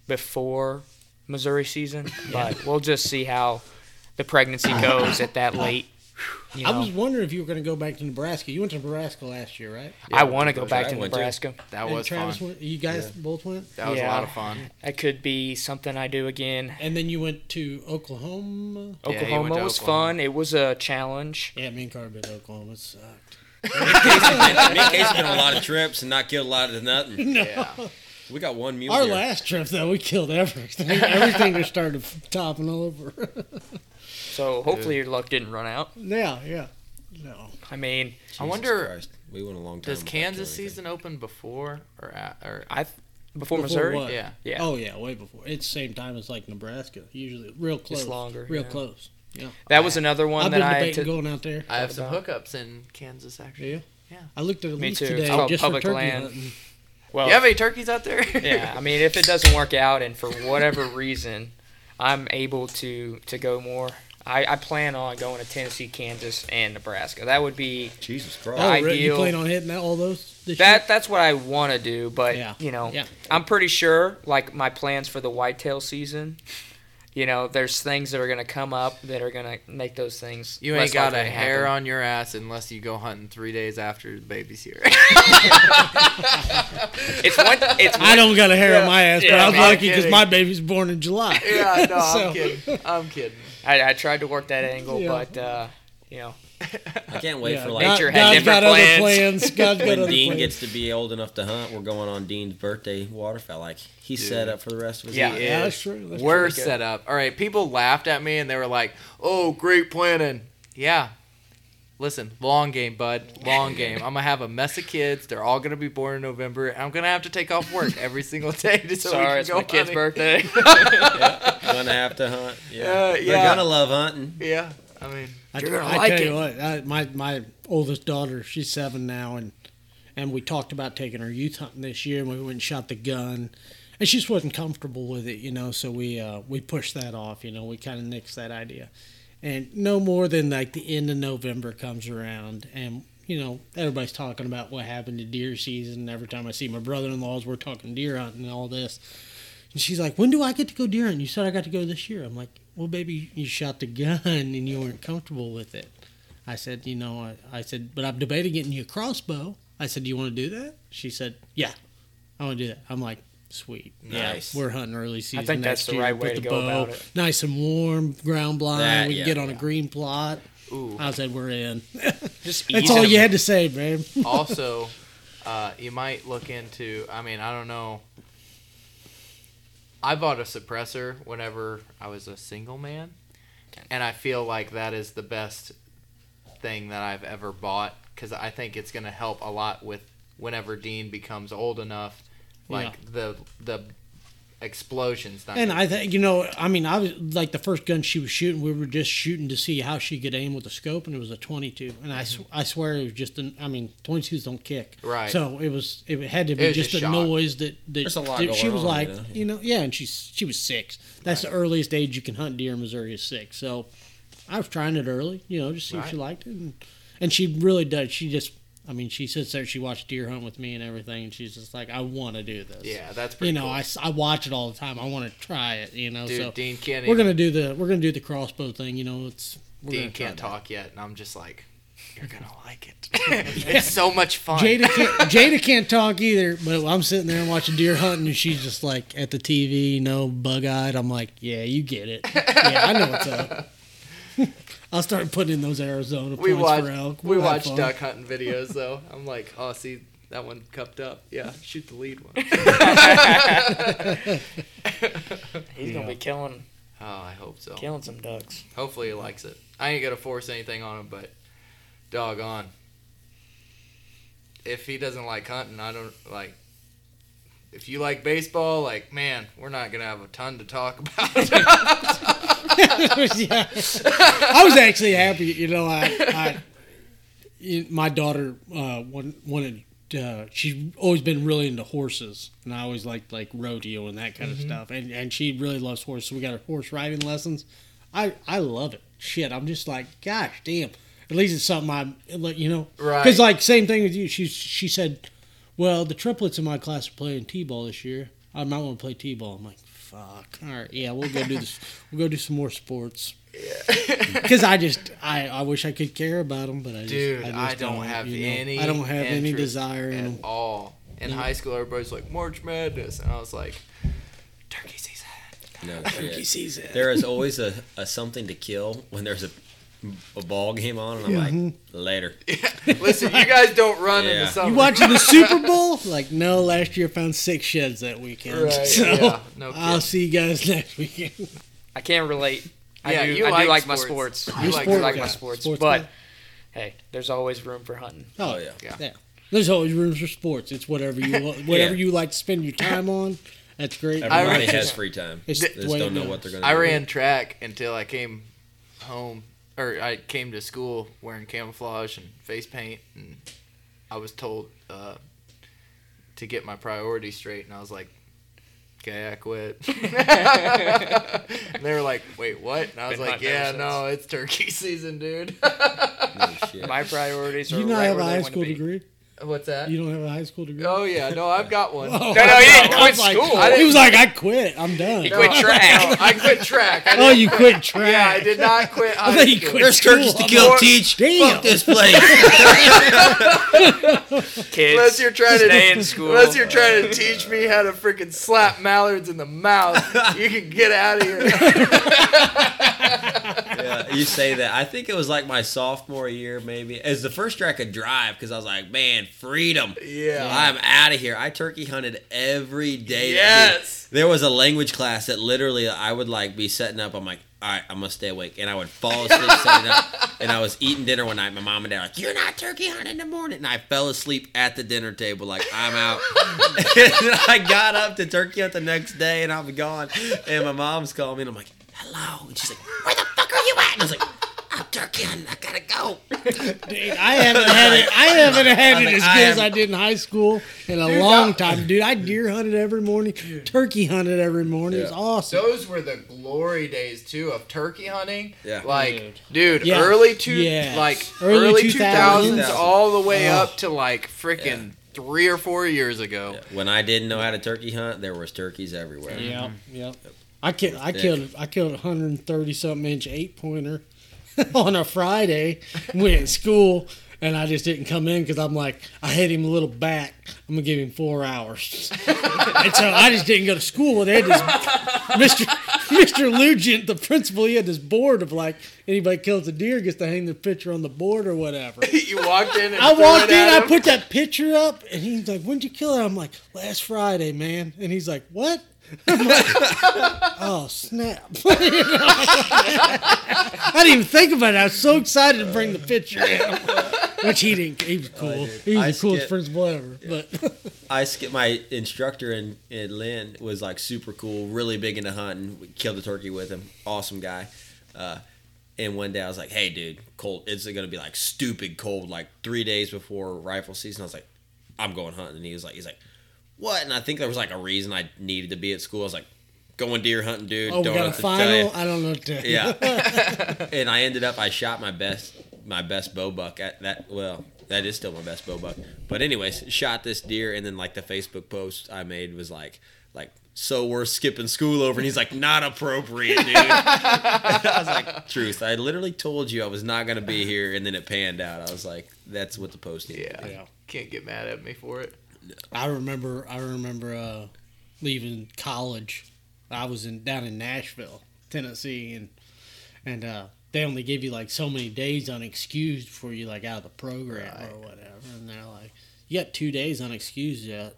before Missouri season. But we'll just see how the pregnancy goes at that late. You know, I was wondering if you were going to go back to Nebraska. You went to Nebraska last year, right? I want to go back to I went to. Nebraska. That and was Travis fun. went. You guys both went. That was a lot of fun. That could be something I do again. And then you went to Oklahoma. Yeah, went Oklahoma to was Oklahoma. fun. It was a challenge. Yeah, me and Carter been to Oklahoma. It sucked. Me and Casey been on a lot of trips and not killed a lot of nothing. Yeah. We got one mule Our deer. last trip though, we killed everything. everything just started topping over. So hopefully your luck didn't run out. yeah, yeah. No. I mean, Jesus I wonder- Christ. We went a long time. Does Kansas season open before or at, or I before, Before Missouri. what? yeah? Yeah. Oh yeah, way before. It's same time as like Nebraska. Usually real close. longer, Real yeah. close. Yeah. That was another one I've that been I debating to. going out there. I have some hookups in Kansas actually. Yeah. Yeah. I looked at a Me lease too. today It's called just public for turkey land. hunting. Well, You have any turkeys out there? yeah. I mean, if it doesn't work out, and for whatever reason, I'm able to to go more. I, I plan on going to Tennessee, Kansas, and Nebraska. That would be Jesus Christ. Oh, Christ. really? You ideal. plan on hitting that, all those? This that. That's what I want to do. But Yeah. you know, Yeah. I'm pretty sure. Like my plans for the whitetail season. You know, there's things that are gonna come up that are gonna make those things. You less ain't got a hair happen. on your ass unless you go hunting three days after the baby's here. It's one. It's I don't got a hair on my ass, but Yeah, I was I'm lucky because kidding. my baby's born in July. yeah, no, So- I'm kidding. I'm kidding. I, I tried to work that angle, Yeah. but uh, you know, I can't wait Yeah, for like God, Nature had God's different got other plans. plans. God's got when other Dean plans. gets to be old enough to hunt. We're going on Dean's birthday waterfowl. Like he's Dude. set up for the rest of his Yeah. life. yeah, that's true. That's We're true. set up. All right, people laughed at me and they were like, "Oh, great planning." Yeah. Listen, long game, bud. Long game. I'm gonna have a mess of kids. They're all gonna be born in November. I'm gonna have to take off work every single day just so we sorry, can it's go my kid's hunting. birthday. Gonna have to hunt. Yeah, Uh, they're yeah. gonna love hunting. Yeah, I mean, I, you're gonna I like tell it. you what, I, my my oldest daughter, she's seven now, and and we talked about taking her youth hunting this year, and we went and shot the gun, and she just wasn't comfortable with it, you know. So we uh, we pushed that off, you know. We kind of nixed that idea, and no more than like the end of November comes around, and you know everybody's talking about what happened to deer season. Every time I see my brother-in-laws, we're talking deer hunting and all this. And she's like, "When do I get to go deer hunting? You said I got to go this year." I'm like, "Well, baby, you shot the gun and you weren't comfortable with it." I said, "You know, I, I said, but I'm debating getting you a crossbow." I said, "Do you want to do that?" She said, "Yeah, I want to do that." I'm like, "Sweet, Nice. We're hunting early season. think that's next the year right with way the to go bow, about it. Nice and warm, ground blind. That- we can yeah, get on a green plot." Ooh. I said, "We're in." Just That's all you had to say, babe. also, uh, you might look into. I mean, I don't know. I bought a suppressor whenever I was a single man, and I feel like that is the best thing that I've ever bought because I think it's going to help a lot with whenever Dean becomes old enough, like the the explosions. Not And gonna- I think you know, I mean, I was like the first gun she was shooting. We were just shooting to see how she could aim with the scope, and it was a 22. And I, sw- I swear it was just an. I mean, 22s don't kick. Right. So it was. It had to be just just a shock. noise that that, There's a lot that she going was on, like, you know? you know, yeah. And she's she was six. That's the earliest age you can hunt deer in Missouri is six. So I was trying it early, you know, just see if she liked it, and and she really does. She just. I mean, she sits there. She watched deer hunt with me and everything, and she's just like, "I want to do this." yeah, that's pretty you know, cool. I, I watch it all the time. I want to try it. You know, Dude, so Dean can't. we're even- gonna do the we're gonna do the crossbow thing. You know, it's Dean can't that. talk yet, and I'm just like, you're gonna like it. it's so much fun. Jada can't, Jada can't talk either, but I'm sitting there and watching deer hunting, and she's just like at the TV, you know, bug eyed. I'm like, yeah, you get it. Yeah, I know what's up. I'll start putting in those Arizona we points watch for elk. we We'll have watch fun. duck hunting videos though. I'm like, oh, see that one cupped up. Yeah, shoot the lead one. He's gonna be killing oh, I hope so. killing some ducks. Hopefully he likes it. I ain't gonna force anything on him, but doggone. If he doesn't like hunting, I don't like. If you like baseball, like man, we're not gonna have a ton to talk about. Yeah. I was actually happy. You know, I, I my daughter uh, wanted. Uh, she's always been really into horses, and I always liked like rodeo and that kind of stuff. And and she really loves horses. So we got her horse riding lessons. I I love it. Shit, I'm just like, gosh, damn. At least it's something I like, you know. Right. Because like same thing with you. She she said, well, the triplets in my class are playing t-ball this year. I might want to play t-ball. I'm like, fuck. All right, yeah, we'll go do this. We'll go do some more sports. Yeah. Because I just, I, I wish I could care about them, but I just, Dude, I, I, just don't, have you know. any. I don't have any desire in at them. all. In Yeah. high school, everybody's like March Madness, and I was like, Turkey season. No Turkey season. There is always a, a something to kill when there's a a ball game on, and I'm like, later. Listen, you guys don't run in Yeah. the summer. You watching the Super Bowl? Like, no, last year I found six sheds that weekend. Right, So yeah, no I'll kidding. see you guys next weekend. I can't relate. I Yeah, do. you I like do like my sports. sports. You I like do sports like guy. my sports, Sports but guy. hey, there's always room for hunting. Oh, oh yeah. Yeah. Yeah. There's always rooms for sports. It's whatever you want, whatever Yeah. you like to spend your time on. That's great. Everybody ran- has free time. It's They the just way don't to know what it. they're gonna I do. ran track until I came home, or I came to school wearing camouflage and face paint, and I was told uh, to get my priorities straight, and I was like, "Okay, I quit." and they were like, "Wait, what?" And I was Been like, "Yeah, no, it's turkey season, dude." No shit. My priorities Do are you not right have a high want to school be. degree? What's that? You don't have a high school degree? Oh yeah, no, I've got one. Oh, No, no, he didn't I quit was like- school. I He was like, I quit. I'm done. He quit track. I quit track. I Oh, you quit track. Yeah, I did not quit. I thought you quit There's school. turkeys to I'm kill, like, teach. Damn. Fuck this place. Kids, Unless you're trying to stay in school. Unless you're trying to teach me how to freaking slap mallards in the mouth, you can get out of here. Yeah, you say that. I think it was like my sophomore year, maybe. As the first year I could drive because I was like, man, freedom. Yeah. I'm out of here. I turkey hunted every day. Yes. There was a language class that literally I would like be setting up. I'm like, all right, I'm gonna stay awake, and I would fall asleep setting up. And I was eating dinner one night. My mom and dad were like, "You're not turkey hunting in the morning," and I fell asleep at the dinner table, like I'm out. and I got up to turkey hunt the next day, and I'm gone. And my mom's calling me, and I'm like, "Hello," and she's like, "Where the fuck are you at?" And I was like, "I'm turkey hunting. I gotta go." Dude, I haven't had it. I haven't had it as I good as I did in high school in a long time, dude. I deer hunted every morning, turkey hunted every morning. It's Yeah. awesome. Those were the glory days too of turkey hunting. Yeah. Like, dude, Yeah. early two, Yes. like Early early 2000s. two thousands, all the way Oh. up to like freaking three or four years ago. When I didn't know how to turkey hunt, there was turkeys everywhere. Yep, yep. I killed. I killed. I killed a hundred and thirty something inch eight pointer on a Friday. Went to school, and I just didn't come in because I'm like, I hit him a little back. I'm gonna give him four hours, and so I just didn't go to school. They had this Mr. Mr. Lugent, the principal. He had this board of like anybody kills a deer gets to hang their picture on the board or whatever. you walked in. And I walked in, at I him. put that picture up, and he's like, "When'd you kill it?" I'm like, "Last Friday, man." And he's like, "What?" Like, "Oh snap!" I didn't even think about it. I was so excited to bring the picture in, which he didn't. He was cool. He was I the coolest skip- principal ever. But I skipped my instructor in, in Linn was like super cool, really big into hunting. We killed the turkey with him, awesome guy. Uh, and one day I was like, "Hey, dude, cold. It's gonna be like stupid cold, like three days before rifle season." I was like, "I'm going hunting," and he was like, "He's like, what?" And I think there was like a reason I needed to be at school. I was like, "Going deer hunting, dude. oh, we Don't got know a to final. I don't know. What to, Yeah. and I ended up I shot my best my best bow buck at that well, that is still my best bow buck. But anyways, shot this deer and then like the Facebook post I made was like like so we're skipping school over and he's like not appropriate, dude. I was like, truth. I literally told you I was not gonna be here and then it panned out. I was like, that's what the post needed. Yeah. Yeah. Can't get mad at me for it. I remember. I remember uh, leaving college. I was in down in Nashville, Tennessee, and and uh, they only give you like so many days unexcused before you like out of the program or whatever. And they're like, "You got two days unexcused yet?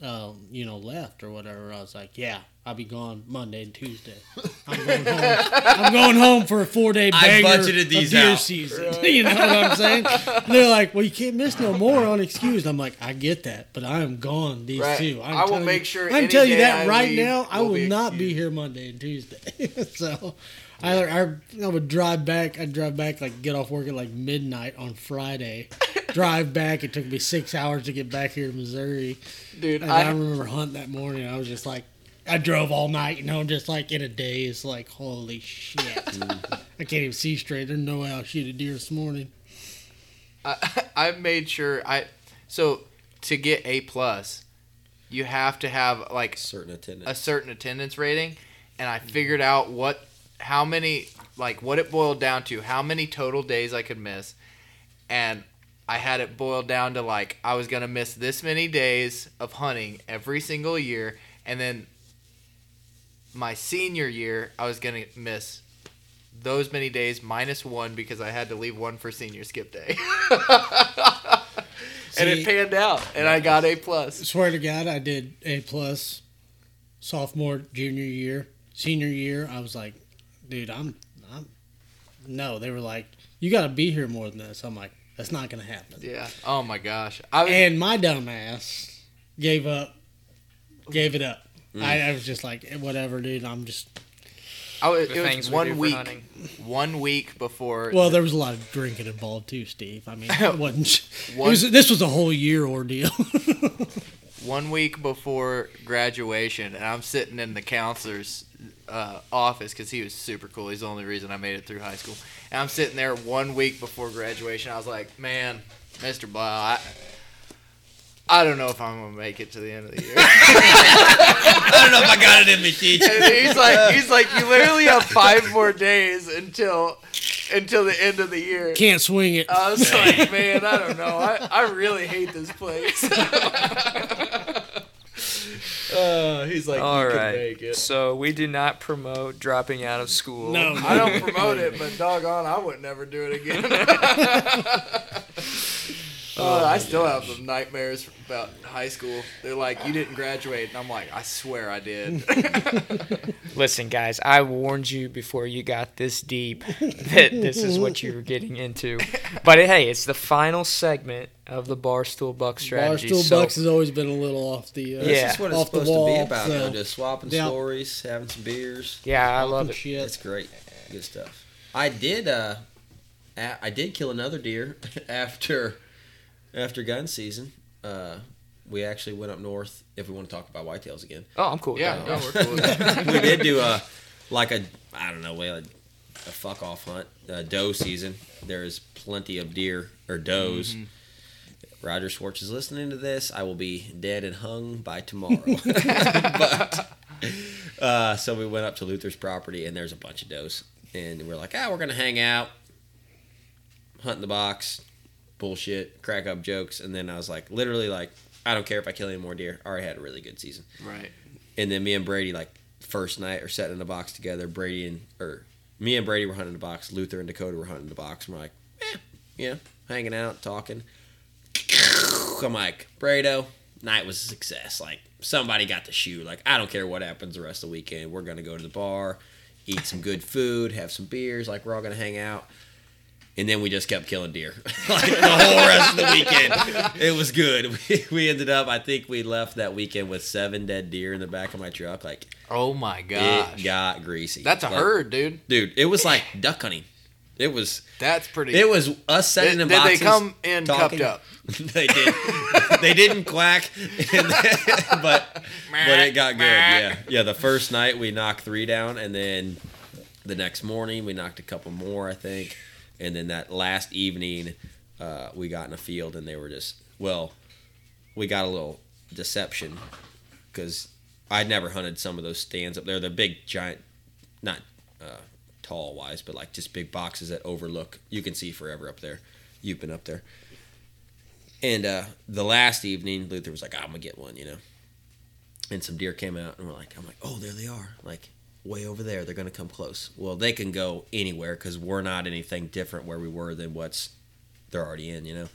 Um, you know, left or whatever." I was like, "Yeah." I'll be gone Monday and Tuesday. I'm going home. I'm going home for a four day I banger budgeted of deer out. season. you know what I'm saying? And they're like, "Well, you can't miss no more unexcused." I'm like, "I get that, but I am gone these Right. two. I'm I will make you- sure I can any tell you that I right leave now. I will will be not be here Monday and Tuesday. so, I, I I would drive back. I'd drive back like get off work at like midnight on Friday. drive back. It took me six hours to get back here to Missouri. Dude, And I, I, remember hunting that morning. I was just like, I drove all night, you know, just like in a daze, like holy shit. Mm-hmm. I can't even see straight. There's no way I'll shoot a deer this morning. I, I made sure I so to get A plus, you have to have like Certain attendance, a certain attendance rating, and I figured out what how many like what it boiled down to, how many total days I could miss, and I had it boiled down to like I was gonna miss this many days of hunting every single year, and then my senior year I was gonna miss those many days minus one because I had to leave one for senior skip day. and it panned out, and I got a plus. Swear to God, I did A plus sophomore, junior year, senior year. I was like, dude, I'm, I'm. No, they were like, you got to be here more than this. I'm like, that's not gonna happen. Yeah. Oh my gosh. I was, And my dumb ass gave up, gave it up. I, I was just like, "Eh, whatever, dude. I'm just. I was, The it was one for week. One week before. Well, there was a lot of drinking involved too, Steve. I mean, it wasn't. It was, this was a whole year ordeal. one week before graduation, and I'm sitting in the counselor's uh, office because he was super cool. He's the only reason I made it through high school. And I'm sitting there one week before graduation. I was like, man, Mr. Blau, I, I don't know if I'm gonna make it to the end of the year. I don't know if I got it in me, teach. and he's like, he's like, you literally have five more days until until the end of the year. Can't swing it. I was like, man, I don't know. I, I really hate this place. uh, he's like, All you can make it. So we do not promote dropping out of school. No, I don't promote it, but doggone, I would never do it again. Uh, I still have nightmares about high school. They're like, you didn't graduate, and I'm like, I swear I did. Listen, guys, I warned you before you got this deep that this is what you were getting into. But hey, it's the final segment of the Barstool Buck strategy. Barstool so Bucks has always been a little off the. Uh, Yeah. This is what it's Off the to be wall, about, so- though. Just swapping Yeah. stories, having some beers. yeah, I love it. Shit. It's great. Good stuff. I did uh a- I did kill another deer after after gun season. Uh we actually went up north if we want to talk about whitetails again. Oh, I'm cool with yeah, that. no, we're cool with that. we did do a like a I don't know, way like a fuck off hunt, uh, doe season. There's plenty of deer or does. Roger Schwartz is listening to this. I will be dead and hung by tomorrow. but uh, so we went up to Luther's property and there's a bunch of does, and we're like, ah, we're gonna hang out, hunt in the box, bullshit, crack up jokes, and then I was like, literally like, I don't care if I kill any more deer. I already had a really good season. right. And then me and Brady, like first night, are sitting in the box together. Brady and or me and Brady were hunting the box. Luther and Dakota were hunting the box. And we're like, eh, you know, hanging out, talking. I'm like, Brado, night was a success. Like somebody got the shoe. Like I don't care what happens the rest of the weekend. We're gonna go to the bar, eat some good food, have some beers. Like we're all gonna hang out. And then we just kept killing deer, like the whole rest of the weekend. It was good. We, we ended up, I think we left that weekend with seven dead deer in the back of my truck. Like Oh my gosh. it got greasy. That's a Like, herd, dude. dude. It was like duck hunting. It was That's pretty. it was us Did, sitting in did they come in talking. cupped up? they did. they didn't quack, and then- but but it got good. Yeah, yeah. The first night we knocked three down, and then the next morning we knocked a couple more, I think, and then that last evening uh, we got in a field, and they were just well, we got a little deception because I'd never hunted some of those stands up there. They're big, giant, not uh, tall wise, but like just big boxes that overlook. You can see forever up there. You've been up there. And uh, the last evening, Luther was like, "I'm gonna get one," you know. And some deer came out, and we're like, "I'm like, oh, there they are, like way over there. They're gonna come close. Well, they can go anywhere because we're not anything different where we were than what's they're already in, you know."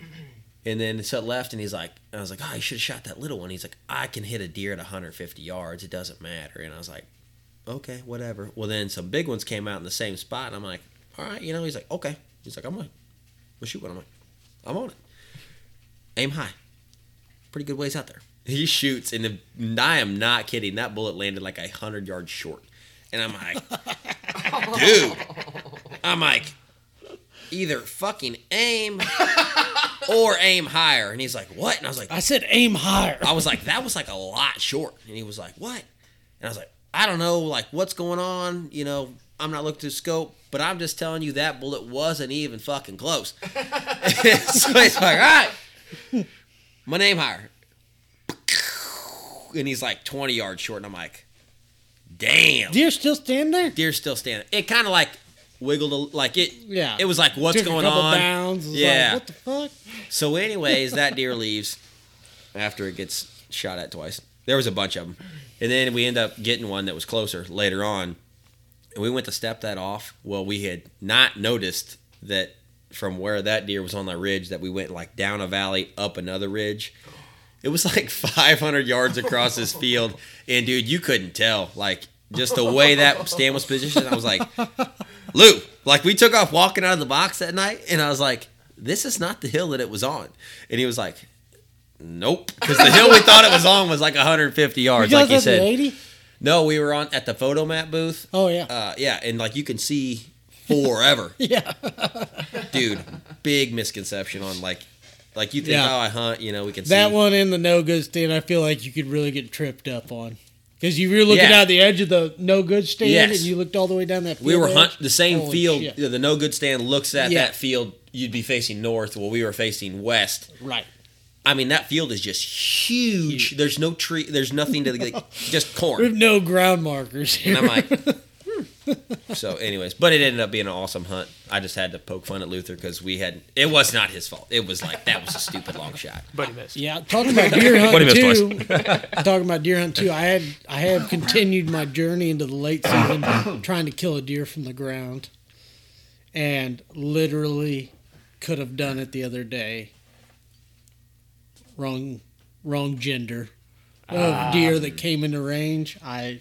Mm-hmm. And then so left, and he's like, I was like, "Oh, you should have shot that little one." He's like, "I can hit a deer at 150 yards. It doesn't matter." And I was like, "Okay, whatever." Well, then some big ones came out in the same spot, and I'm like, "All right," you know. He's like, "Okay." He's like, "I'm gonna, we'll shoot one." I'm like, "I'm on it." Aim high. Pretty good ways out there. He shoots, and the, I am not kidding. That bullet landed like a hundred yards short, and I'm like, dude. I'm like, either fucking aim or aim higher. And he's like, what? And I was like, I said aim higher. I was like, that was like a lot short. And he was like, what? And I was like, I don't know, like what's going on. You know, I'm not looking to scope, but I'm just telling you that bullet wasn't even fucking close. so he's like, all right, my name higher. And he's like 20 yards short. And I'm like, damn. Deer still stand there? Deer's still standing. It kind of like wiggled, a, like it. Yeah. It was like, what's Took going a couple on? Bounds. Yeah. Like, what the fuck? So, anyways, that deer leaves after it gets shot at twice. There was a bunch of them, and then we end up getting one that was closer later on. and we went to step that off. Well, we had not noticed that from where that deer was on that ridge that we went like down a valley up another ridge. It was like 500 yards across this field, and dude, you couldn't tell like just the way that stand was positioned. I was like, Lou, like we took off walking out of the box that night, and I was like, this is not the hill that it was on, and he was like. Nope, because the hill we thought it was on was like 150 yards, You like you said. 80? No, we were on at the photo map booth. Oh yeah. Uh, yeah, and like you can see forever, yeah. dude. Big misconception on like, like you think, Yeah. oh, I hunt, you know, we can see That one in the no good stand, I feel like you could really get tripped up on. Because you were looking Yeah. out the edge of the no good stand Yes. and you looked all the way down that field. We were edge. hunt the same Holy field. shit. The no good stand looks at Yeah. that field. You'd be facing north. while we were facing west. Right. I mean, that field is just huge. There's no tree. There's nothing to like, just We have no ground markers here. And I'm like. so, anyways, but it ended up being an awesome hunt. I just had to poke fun at Luther because we had. It was not his fault. It was like that was a stupid long shot. But he missed. Yeah, talking about deer What he hunting missed too. talking about deer hunting too. I had I have continued my journey into the late season, trying to kill a deer from the ground, and literally could have done it the other day. Wrong, wrong gender of ah. deer that came into range. I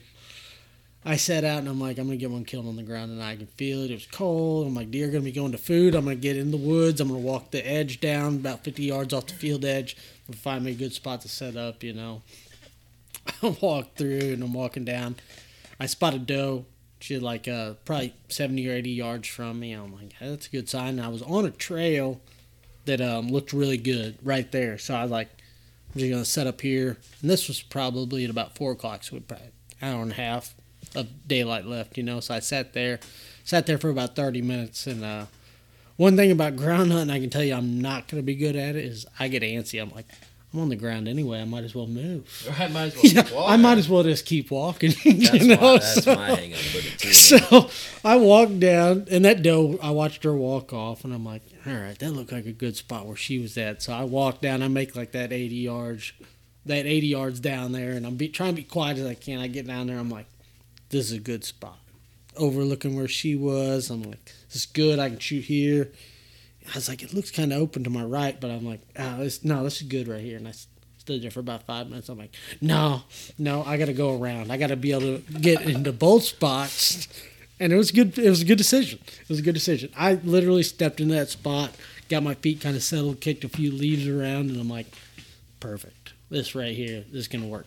I sat out and I'm like, I'm gonna get one killed on the ground and I can feel it. It was cold. I'm like, deer gonna be going to food. I'm gonna get in the woods. I'm gonna walk the edge down about 50 yards off the field edge and find me a good spot to set up. You know, I walk through and I'm walking down. I spot a doe. She like uh, probably 70 or 80 yards from me. I'm like, hey, that's a good sign. And I was on a trail that um, looked really good right there. So I was like, I'm just gonna set up here. And this was probably at about four o'clock, so probably hour and a half of daylight left, you know. So I sat there, sat there for about 30 minutes. And uh, one thing about ground hunting, I can tell you, I'm not gonna be good at it. Is I get antsy. I'm like, I'm on the ground anyway. I might as well move. I might as well Yeah, keep I might as well just keep walking. That's you know, my, that's so- my hang up with it too. so I walked down, and that doe, I watched her walk off, and I'm like, all right, that looked like a good spot where she was at. So I walk down, I make like that 80 yards, that 80 yards down there, and I'm be, trying to be quiet as I can. I get down there, I'm like, this is a good spot. Overlooking where she was, I'm like, this is good. I can shoot here. I was like, it looks kind of open to my right, but I'm like, ah, this, no, this is good right here. And I stood there for about five minutes. I'm like, no, no, I got to go around. I got to be able to get into both spots. And it was good. It was a good decision. It was a good decision. I literally stepped into that spot, got my feet kind of settled, kicked a few leaves around, and I'm like, perfect. This right here, this is gonna work.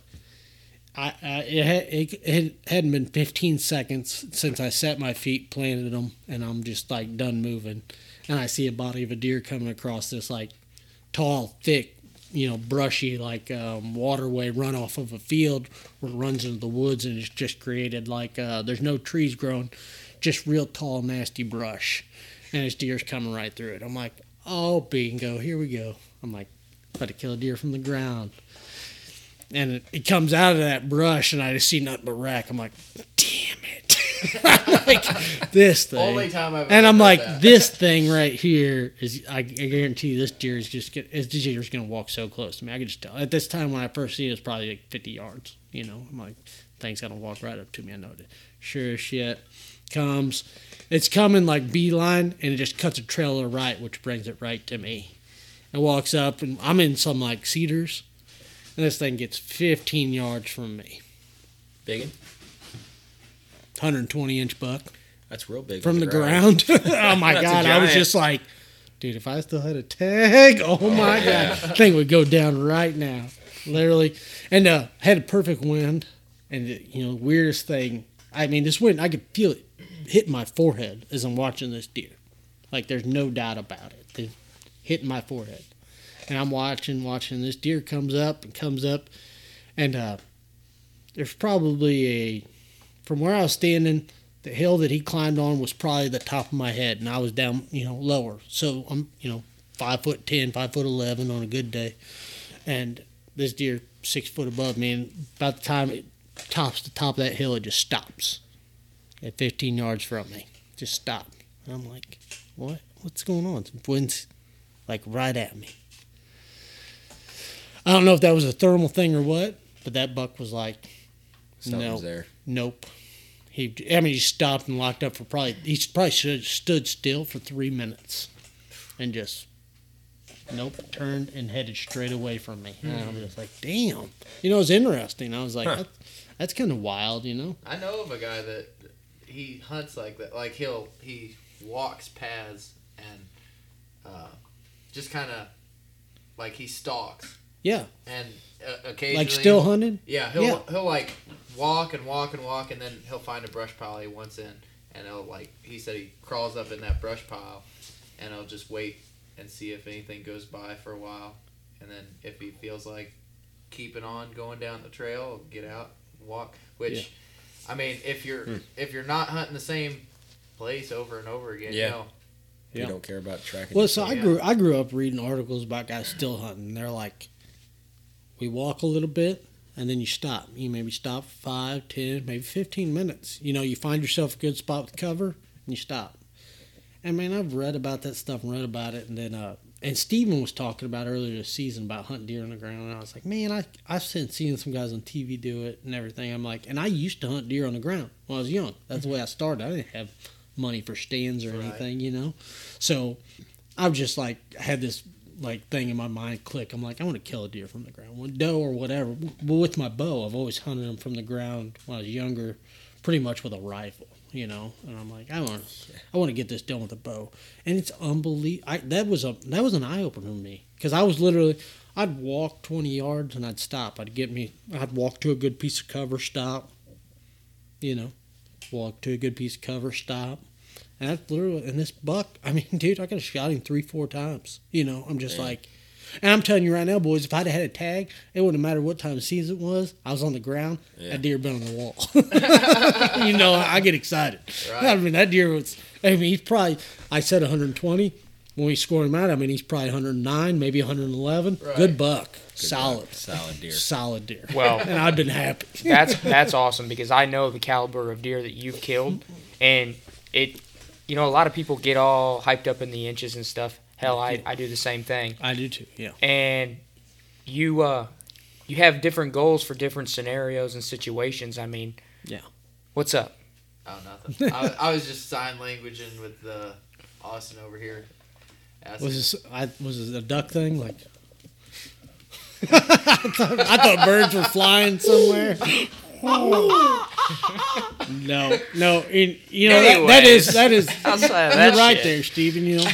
I, I it, had, it, it hadn't been 15 seconds since I set my feet, planted them, and I'm just like done moving. And I see a body of a deer coming across this like tall, thick, you know, brushy like um, waterway runoff of a field where it runs into the woods, and it's just created like uh, there's no trees growing, just real tall, nasty brush, and this deer's coming right through it. I'm like, oh, bingo, here we go. I'm like, about to kill a deer from the ground and it, it comes out of that brush, and I just see nothing but rack. I'm like, damn it! I'm like this thing, Only time I've and I'm like, that. this thing right here is. I, I guarantee you this deer is just get. This deer is gonna walk so close to me. I can just tell. At this time, when I first see it, it's probably like 50 yards. You know, I'm like, thing's gonna walk right up to me. I know it. Sure as shit, comes. It's coming like beeline, and it just cuts a trail to the right, which brings it right to me. It walks up, and I'm in some like cedars, and this thing gets 15 yards from me. Biggin? 120 inch buck That's real big. from the ground. oh my god! I was just like, dude, if I still had a tag, oh my god, thing would go down right now, literally. And uh, had a perfect wind, and uh, you know, weirdest thing. I mean, this wind, I could feel it hit my forehead as I'm watching this deer. Like, there's no doubt about it. It's hitting my forehead, and I'm watching, watching. This deer comes up and comes up, and uh, there's probably a from where I was standing the hill that he climbed on was probably the top of my head, and I was down, you know, lower. So I'm, you know, five foot ten, five foot eleven on a good day, and this deer six foot above me. And about the time it tops the top of that hill, it just stops at 15 yards from me. Just stopped. And I'm like, what? What's going on? The wind's like right at me. I don't know if that was a thermal thing or what, but that buck was like, Something's no, there. nope. He, I mean, he stopped and locked up for probably. He probably should have stood still for three minutes, and just, nope, turned and headed straight away from me. And I was like, damn. You know, it was interesting. I was like, Huh. that's, that's kind of wild. You know. I know of a guy that he hunts like that. Like he'll he walks paths and uh, just kind of like he stalks Yeah, and uh, occasionally like still hunting. Yeah, he'll Yeah. he'll like walk and walk and walk, and then he'll find a brush pile he wants in, and he'll like he said he crawls up in that brush pile, and he'll just wait and see if anything goes by for a while, and then if he feels like keeping on going down the trail, get out, walk. Which, I mean, if you're Hmm. if you're not hunting the same place over and over again, Yeah. you know, You Yeah. don't care about tracking. Well, so I grew I grew up reading articles about guys still hunting. And they're like, we walk a little bit and then you stop. You maybe stop five, ten, maybe fifteen minutes. You know, you find yourself a good spot with cover and you stop. And man, I've read about that stuff and read about it, and then uh, and Steven was talking about earlier this season about hunting deer on the ground, and I was like, man, I I've seen seeing some guys on TV do it and everything. I'm like, and I used to hunt deer on the ground when I was young. That's the way I started. I didn't have money for stands or Right. anything, you know. So I've just like had this like thing in my mind click. I'm like, I want to kill a deer from the ground, doe or whatever. But with my bow, I've always hunted them from the ground when I was younger, pretty much with a rifle, you know. And I'm like, I want, I want to get this done with a bow, and it's unbelievable. I that was a that was an eye opener for me because I was literally. I'd walk 20 yards and I'd stop. I'd get me. I'd walk to a good piece of cover, stop. You know, walk to a good piece of cover, stop. And that's literally, and this buck, I mean, dude, I could have shot him three, four times. You know, I'm just Yeah. like, and I'm telling you right now, boys, if I'd had a tag, it wouldn't matter what time of season it was. I was on the ground, Yeah. that deer been on the wall. you know, I get excited. Right. I mean, that deer was, I mean, he's probably, I said 120. When we scored him out, I mean, he's probably 109, maybe 111. Right. Good buck. Good Solid. buck. solid deer. Solid deer. Well, And I've been happy. that's that's awesome because I know the caliber of deer that you've killed, and it, you know, a lot of people get all hyped up in the inches and stuff. Hell, I, I do the same thing, I do too, yeah. and you uh, you have different goals for different scenarios and situations. I mean, Yeah. what's up? oh nothing. I, I was just sign languaging with uh, Austin over here. Asking- Was this I was it a duck thing? Like I, thought, I thought birds were flying somewhere. no, no, you, you know that, that is that is Outside of you're right shit. there, Stephen. You know,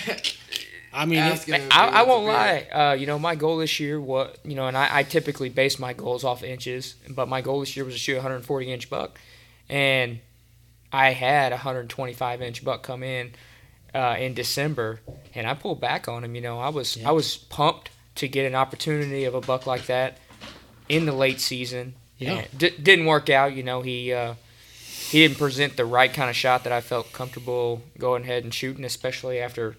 I mean, it, Asking I, I won't lie. Uh, you know, my goal this year, what you know, and I, I typically base my goals off inches, but my goal this year was to shoot 140 inch buck, and I had 125 inch buck come in uh, in December, and I pulled back on him. You know, I was Yeah. I was pumped to get an opportunity of a buck like that in the late season. Yeah. D- didn't work out. You know, he. Uh, he didn't present the right kind of shot that I felt comfortable going ahead and shooting, especially after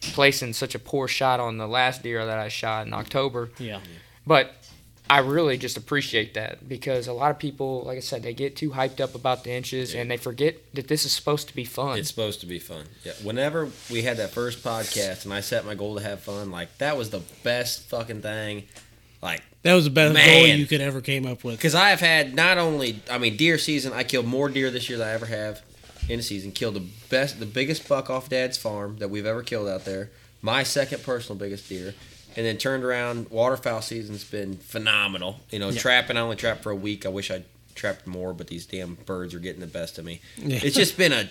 placing such a poor shot on the last deer that I shot in October. yeah, But I really just appreciate that because a lot of people, like I said, they get too hyped up about the inches and they forget that this is supposed to be fun. It's supposed to be fun. Yeah. Whenever we had that first podcast and I set my goal to have fun, like that was the best fucking thing. Like, that was the best goal you could ever came up with. because I have had not only, I mean, deer season. I killed more deer this year than I ever have in a season. Killed the best, the biggest buck off Dad's farm that we've ever killed out there. My second personal biggest deer. And then turned around. Waterfowl season's been phenomenal. You know, Yeah. trapping. I only trapped for a week. I wish I trapped more, but these damn birds are getting the best of me. Yeah. It's just been a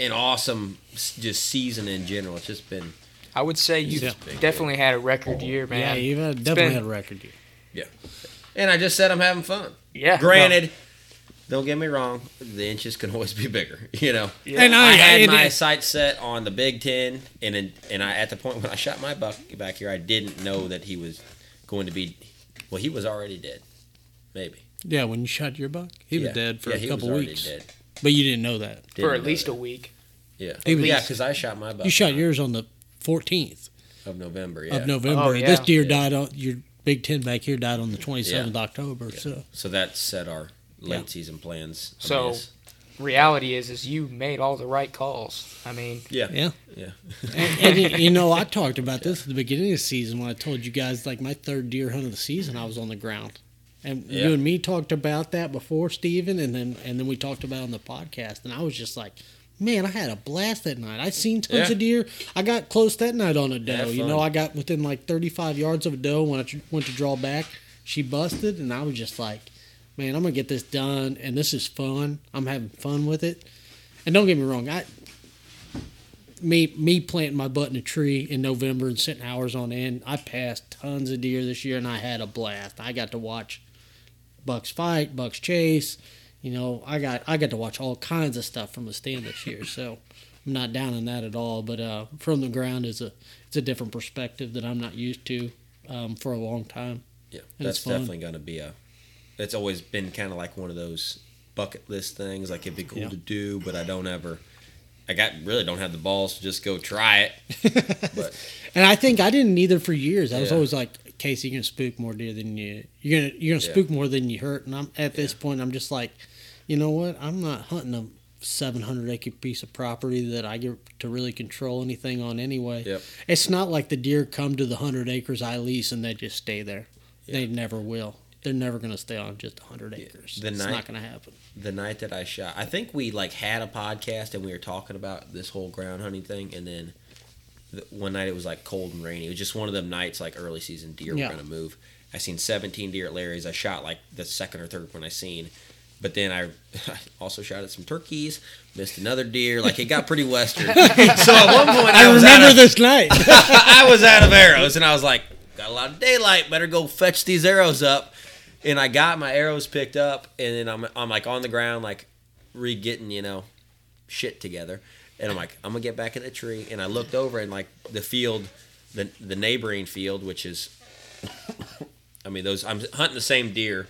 an awesome just season in general. It's just been I would say you've Yeah. definitely had a record year, man. yeah, you've had, definitely been- had a record year. Yeah. And I just said I'm having fun. Yeah. Granted, don't get me wrong, the inches can always be bigger. You know, Yeah. And I, I, had and my it- sights set on the Big Ten, and and I at the point when I shot my buck back here, I didn't know that he was going to be. Well, he was already dead. Maybe yeah, when you shot your buck, he Yeah. was dead for Yeah, a he was couple already weeks, Dead. but you didn't know that. Didn't For at least that. a week. Yeah, He was- yeah, because I shot my buck. You shot yours on the 14th of November. Yeah, of November. Oh, yeah. This deer Yeah. died on your Big Ten back here died on the 27th of October. Yeah. So so that set our late Yeah. season plans. I So- mean, Reality is, is you made all the right calls. I mean, yeah, yeah. yeah, and, and you- you know, I talked about this at the beginning of the season when I told you guys like my third deer hunt of the season, I was on the ground. And Yeah. you and me talked about that before, Steven, and then and then we talked about it on the podcast, and I was just like, man, I had a blast that night. I seen tons Yeah. of deer. I got close that night on a doe. You know, I got within like 35 yards of a doe when I went to draw back. She busted, and I was just like, man, I'm gonna get this done, and this is fun. I'm having fun with it. And don't get me wrong, I me me planting my butt in a tree in November and sitting hours on end. I passed tons of deer this year, and I had a blast. I got to watch bucks fight, bucks chase. You know, I got I got to watch all kinds of stuff from the stand this year. So I'm not down on that at all. But uh, from the ground is a it's a different perspective that I'm not used to um, for a long time. Yeah, And that's definitely going to be a. It's always been kind of like one of those bucket list things. Like it'd be cool Yeah. to do, but I don't ever. I got really don't have the balls to just go try it. but And I think I didn't either for years. I was always like, Casey, you're gonna spook more deer than you you're gonna you're gonna Yeah. spook more than you hurt. And I'm at this point, I'm just like, you know what? I'm not hunting a 700 acre piece of property that I get to really control anything on anyway. Yep. It's not like the deer come to the hundred acres I lease and they just stay there. They never will. They're never gonna stay on just 100 acres. The it's night- not gonna happen. the night that I shot, I think we like had a podcast and we were talking about this whole ground hunting thing, and then the, one night it was like cold and rainy. It was just one of them nights like early season deer Yeah. were gonna move. I seen 17 deer at Larry's. I shot like the second or third one I seen, but then I, I also shot at some turkeys. Missed another deer. Like it got pretty western. so at one point I, I remember of, this night. I was out of arrows, and I was like, got a lot of daylight. Better go fetch these arrows up. And I got my arrows picked up, and then I'm I'm like on the ground, like re getting you know shit together. And I'm like, I'm gonna get back in the tree. And I looked over, and like the field, the the neighboring field, which is, I mean, those I'm hunting the same deer.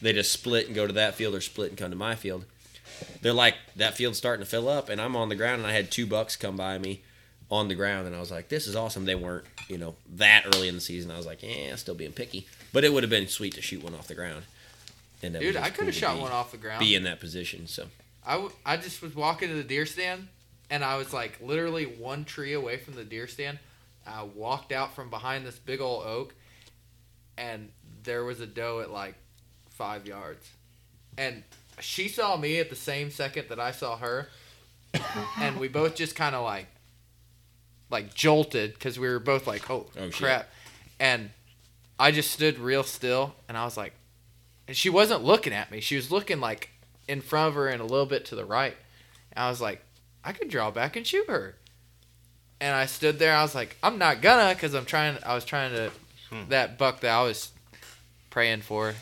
They just split and go to that field, or split and come to my field. They're like that field's starting to fill up, and I'm on the ground, and I had two bucks come by me on the ground, and I was like, "This is awesome." They weren't, you know, that early in the season. I was like, "Yeah, still being picky," but it would have been sweet to shoot one off the ground. And Dude, I could have cool shot be- one off the ground. Be in that position, so I, w- I just was walking to the deer stand and I was like literally one tree away from the deer stand. I walked out from behind this big old oak and there was a doe at like five yards. And she saw me at the same second that I saw her. and we both just kind of like like jolted because we were both like, oh, Oh, shit. crap. And I just stood real still and I was like, and she wasn't looking at me. She was looking like in front of her and a little bit to the right. And I was like, I could draw back and shoot her. And I stood there. I was like, I'm not gonna, cause I'm trying. I was trying to hmm. that buck that I was praying for.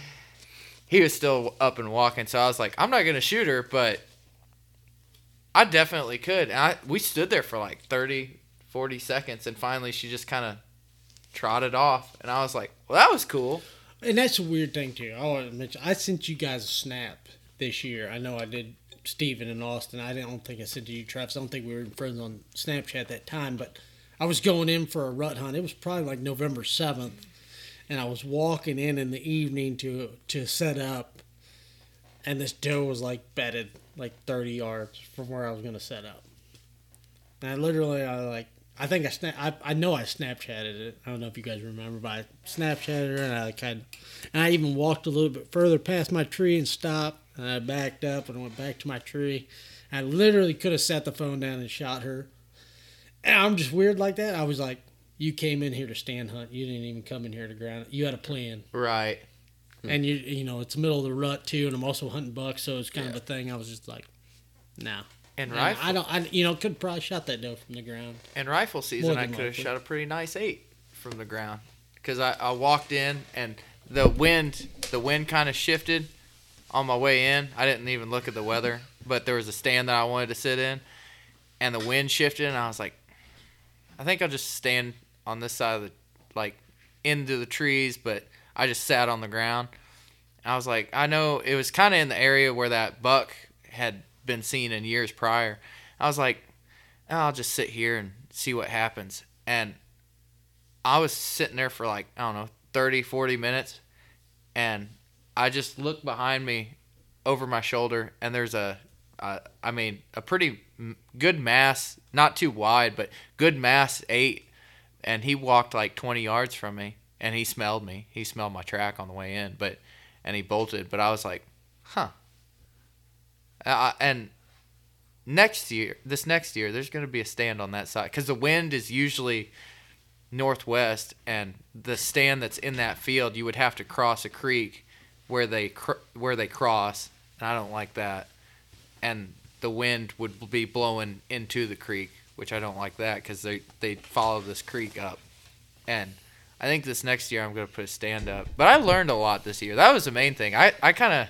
he was still up and walking, so I was like, I'm not gonna shoot her, but I definitely could. And I we stood there for like 30, 40 seconds, and finally she just kind of trotted off, and I was like, well, that was cool. And that's a weird thing too. I want to mention. I sent you guys a snap this year. I know I did. Steven and Austin. I don't think I sent to you, Travis. I don't think we were friends on Snapchat at that time. But I was going in for a rut hunt. It was probably like November seventh, and I was walking in in the evening to to set up, and this doe was like bedded like thirty yards from where I was going to set up. And I literally, I like, I think I snap. I, I know I Snapchatted it. I don't know if you guys remember, but I Snapchatted her, and I kind of, and I even walked a little bit further past my tree and stopped, and I backed up and went back to my tree. I literally could have set the phone down and shot her. And I'm just weird like that. I was like, you came in here to stand hunt. You didn't even come in here to ground. You had a plan, Right. Hmm. and you you know it's the middle of the rut too, and I'm also hunting bucks, so it's kind of a thing. I was just like, no. And And rifle, I don't. I you know could probably shot that doe from the ground. and rifle season, I could have shot a pretty nice eight from the ground because I, I walked in and the wind the wind kind of shifted on my way in. I didn't even look at the weather, but there was a stand that I wanted to sit in, and the wind shifted, and I was like, I think I'll just stand on this side of the like into the trees, but I just sat on the ground. I was like, I know it was kind of in the area where that buck had been seen in years prior. I was like, oh, I'll just sit here and see what happens. And I was sitting there for like, I don't know, 30, 40 minutes. And I just looked behind me over my shoulder, and there's a, a I mean, a pretty good mass, not too wide, but good mass eight. And he walked like 20 yards from me. and he smelled me. He smelled my track on the way in, but and he bolted. But I was like, huh. Uh, and next year, this next year, there's going to be a stand on that side because the wind is usually northwest, and the stand that's in that field, you would have to cross a creek where they cr- where they cross, and I don't like that. And the wind would be blowing into the creek, which I don't like that because they they follow this creek up, and I think this next year I'm gonna put a stand up. But I learned a lot this year. That was the main thing. I I kind of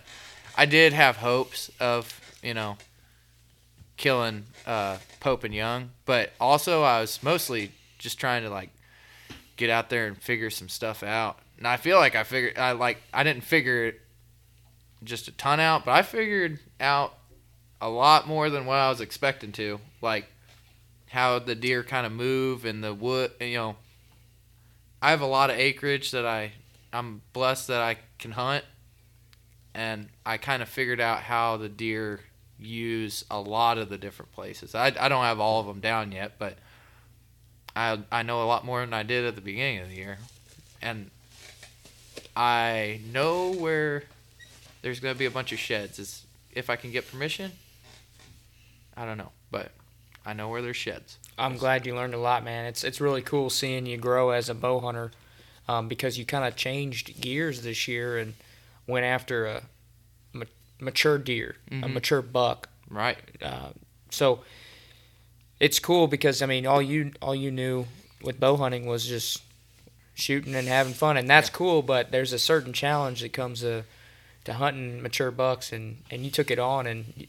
I did have hopes of you know killing uh, Pope and Young, but also I was mostly just trying to like get out there and figure some stuff out. And I feel like I figured I like I didn't figure it just a ton out, but I figured out a lot more than what I was expecting to. Like how the deer kind of move and the wood, you know. I have a lot of acreage that I I'm blessed that I can hunt and I kind of figured out how the deer use a lot of the different places. I, I don't have all of them down yet, but I I know a lot more than I did at the beginning of the year, and I know where there's gonna be a bunch of sheds. Is if I can get permission. I don't know, but I know where there's sheds. I'm glad you learned a lot, man. It's it's really cool seeing you grow as a bow hunter, um, because you kind of changed gears this year and went after a ma- mature deer, a Mhm. mature buck. Right. Uh, so it's cool because I mean, all you all you knew with bow hunting was just shooting and having fun, and that's cool. But there's a certain challenge that comes to to hunting mature bucks, and and you took it on, and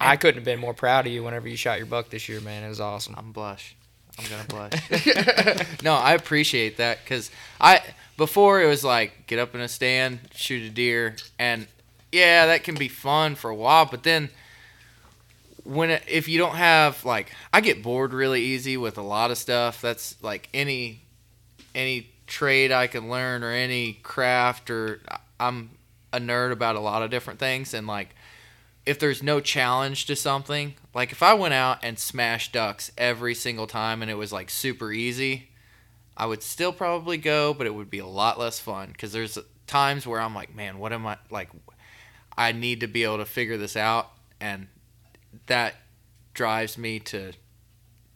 I couldn't have been more proud of you whenever you shot your buck this year, man. It was awesome. I'm blush. I'm gonna blush. no, I appreciate that because I before it was like get up in a stand, shoot a deer, and yeah, that can be fun for a while. But then when it, if you don't have like, I get bored really easy with a lot of stuff. That's like any any trade I can learn or any craft or I'm a nerd about a lot of different things and like if there's no challenge to something, like if I went out and smashed ducks every single time and it was like super easy, I would still probably go, but it would be a lot less fun because there's times where I'm like, man, what am I like? I need to be able to figure this out, and that drives me to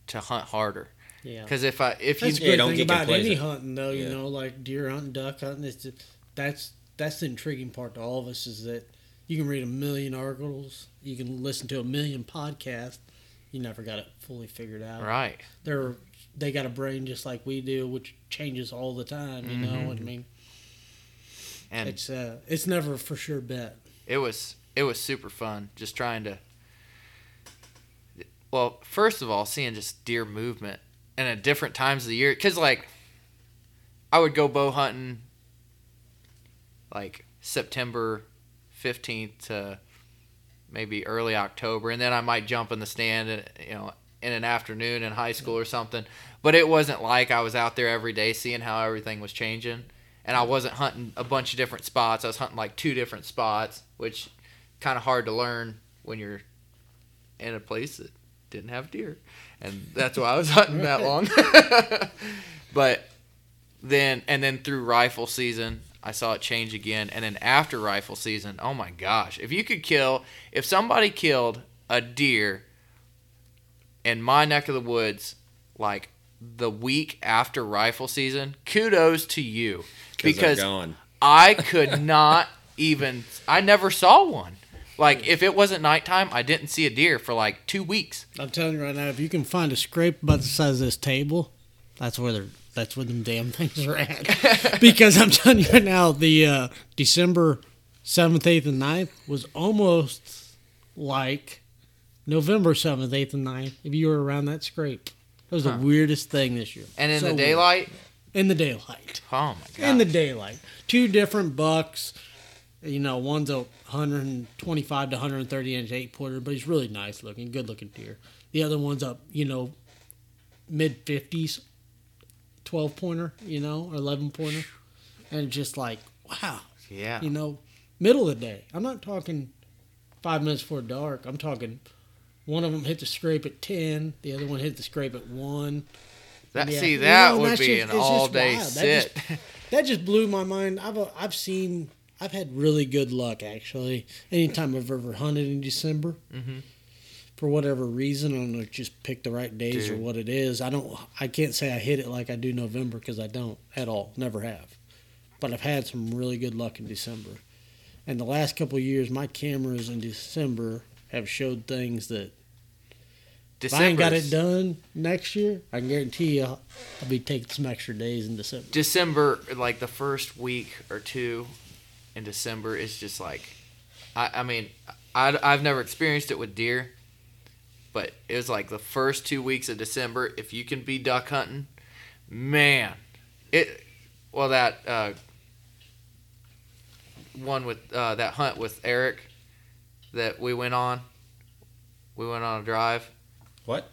to hunt harder. Yeah. Because if I if you That's a Yeah, good don't thing get about any hunting, though. You Yeah. know, like deer hunting, duck hunting. It's just, that's that's the intriguing part to all of us is that you can read a million articles, you can listen to a million podcasts. You never got it fully figured out. right, They're they got a brain just like we do, which changes all the time. You know what I mean? and It's uh, it's never a for sure bet. it was it was super fun just trying to well first of all seeing just deer movement and at different times of the year because like i would go bow hunting like september 15th to maybe early october and then i might jump in the stand and you know in an afternoon in high school or something. But it wasn't like i was out there every day seeing how everything was changing. And I wasn't hunting a bunch of different spots. I was hunting like two different spots, which kind of hard to learn when you're in a place that didn't have deer, and that's why I was hunting that long. but then, and then through rifle season, I saw it change again, and then after rifle season, oh my gosh! If you could kill, if somebody killed a deer in my neck of the woods, like the week after rifle season, kudos to you because. I could not even. I never saw one. Like if it wasn't nighttime, I didn't see a deer for like two weeks. I'm telling you right now, if you can find a scrape about the size of this table, that's where they're that's where them damn things are at. because I'm telling you right now, the uh, December seventh, eighth, and 9th was almost like November seventh, eighth, and 9th. If you were around that scrape, it was Huh. the weirdest thing this year. And in So the weird. daylight, in the daylight, oh my god! in the daylight, two different bucks. You know, one's a 125 to 130 inch eight pointer, but he's really nice looking, good looking deer. The other one's a you know mid 50s 12 pointer, you know, or 11 pointer, and just like wow, yeah, you know, middle of the day. I'm not talking five minutes before dark. I'm talking one of them hit the scrape at 10, the other one hit the scrape at one. that, yeah. see You that know, would be just- an all day wild. That sit. that just blew my mind. I've I've seen I've had really good luck actually. Anytime I've ever hunted in December, Mhm. for whatever reason, I don't know, just pick the right days or what it is. I don't. I can't say I hit it like I do November because I don't at all. Never have. But I've had some really good luck in December. And the last couple of years, my cameras in December have showed things that if I ain't got it done next year, I can guarantee you I'll, I'll be taking some extra days in December. December, like the first week or two in December, is just like, I, I mean, I, I've never experienced it with deer, but it was like the first two weeks of December. If you can be duck hunting, man, it. Well, that uh, one with uh, that hunt with Eric that we went on, we went on a drive, What?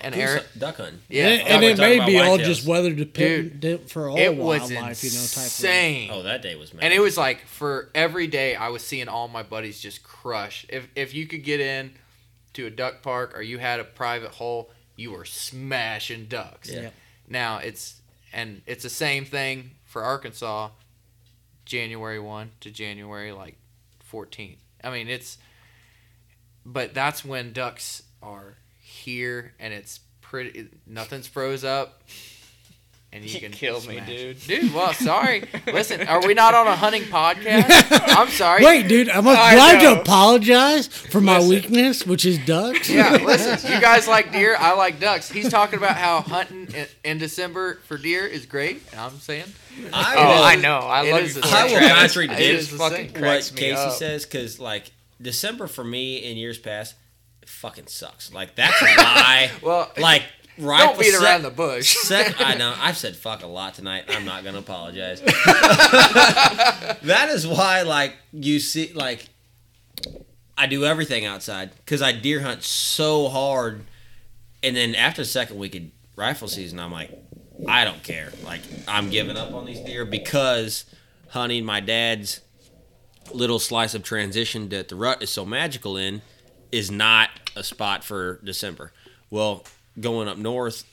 And Who's Eric, duck hunting. yeah, and, and it may be all whitetails. just weather dependent for all it was wildlife, you know, type of. insane. Oh, that day was mad. And it was like for every day I was seeing all my buddies just crush. If if you could get in to a duck park or you had a private hole, you were smashing ducks. Yeah. Yeah. Now it's and it's the same thing for Arkansas, January one to January like fourteenth. I mean it's but that's when ducks are here and it's pretty nothing's froze up. And you You can killed me, dude. Dude, well, sorry. Listen, are we not on a hunting podcast? I'm sorry. Wait, dude, I'm I glad to apologize for my Listen. weakness, which is ducks. Yeah, listen. You guys like deer. I like ducks. He's talking about how hunting in, in December for deer is great. And I'm saying I Oh, will- I know. I love is you the I will Travis. contradict It fucking what Casey up. says because like December for me in years past it fucking sucks. Like that's why. Well, like right. don't beat around the bush. Sec- I know. I've said fuck a lot tonight. I'm not gonna apologize. that is why, like, you see, like, I do everything outside because I deer hunt so hard, and then after the second week of rifle season, I'm like, I don't care. Like, I'm giving up on these deer because hunting my dad's little slice of transition that the rut is so magical in is not a spot for December. Well, going up north,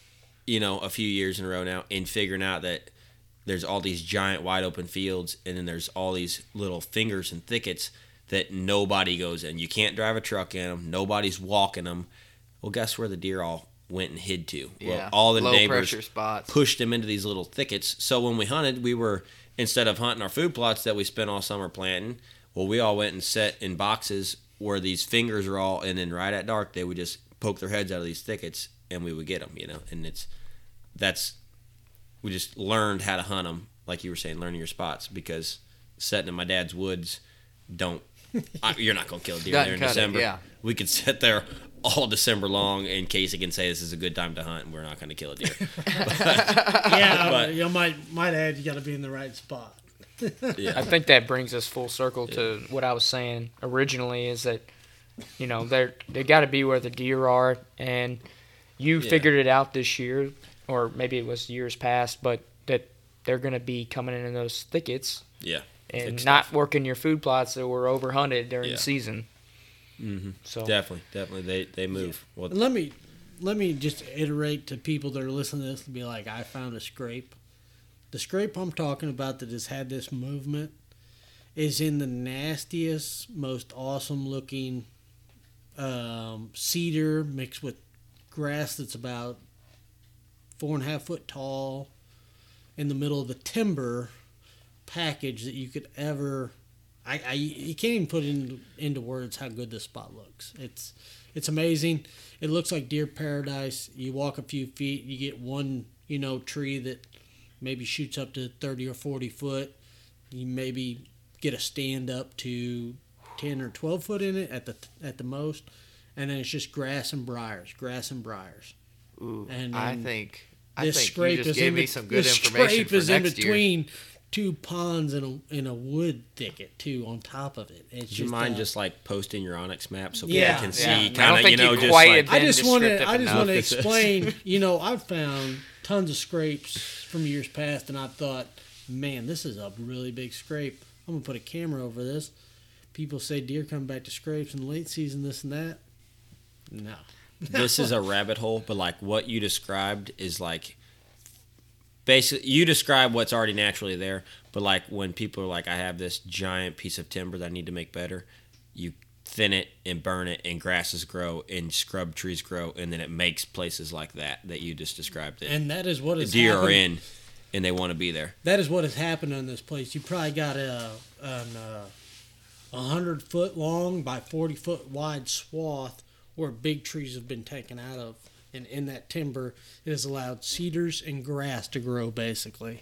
you know, a few years in a row now, and figuring out that there's all these giant wide open fields, and then there's all these little fingers and thickets that nobody goes in. You can't drive a truck in them. Nobody's walking them. Well, guess where the deer all went and hid to? Well, yeah, all the neighbors pressure spots. pushed them into these little thickets. So when we hunted, we were instead of hunting our food plots that we spent all summer planting, well, we all went and set in boxes where these fingers are all, and then right at dark they would just poke their heads out of these thickets, and we would get them, you know. And it's that's we just learned how to hunt them, like you were saying, learning your spots because setting in my dad's woods don't. I, you're not gonna kill a deer there in cut it, December. yeah. We could sit there all December long, and Casey can say this is a good time to hunt, and we're not gonna kill a deer. yeah, But- you might might add you got to be in the right spot. Yeah. I think that brings us full circle to what I was saying originally is that, you know, they're they got to be where the deer are, and you Yeah. figured it out this year, or maybe it was years past, but that they're gonna be coming in in those thickets Yeah. and Thick not stuff. working your food plots that were overhunted during Yeah. the season. Mm-hmm. So Definitely, definitely, they they move. Well, let me let me just iterate to people that are listening to this and be like, I found a scrape. The scrape I'm talking about that has had this movement is in the nastiest, most awesome looking um, cedar mixed with grass that's about four and a half foot tall in the middle of the timber package that you could ever I, I you can't even put in, into words how good this spot looks. It's it's amazing. It looks like deer paradise. You walk a few feet, you get one you know tree that maybe shoots up to thirty or forty foot. You maybe get a stand up to ten or twelve foot in it at the at the most, and then it's just grass and briars, grass and briars. Ooh, And, I think I This think scrape you just is gave in me some good this information scrape for is in next year. Between two ponds and a in a wood thicket too on top of it. It's do you just, mind uh, just like posting your onX map so Yeah, people can yeah. I see don't kind of think you know you just quite like I just want to. I just want to explain. You know, I've found tons of scrapes from years past, and I thought, man, this is a really big scrape. I'm gonna put a camera over this. People say deer come back to scrapes in the late season, this and that. No, this is a rabbit hole, but like what you described is like basically you describe what's already naturally there, but like when people are like, I have this giant piece of timber that I need to make better, you thin it and burn it, and grasses grow and scrub trees grow, and then it makes places like that that you just described it. And that is what is deer are in, and they want to be there. That is what has happened in this place. You probably got a an uh, a hundred foot long by forty foot wide swath where big trees have been taken out of, and in that timber it has allowed cedars and grass to grow basically,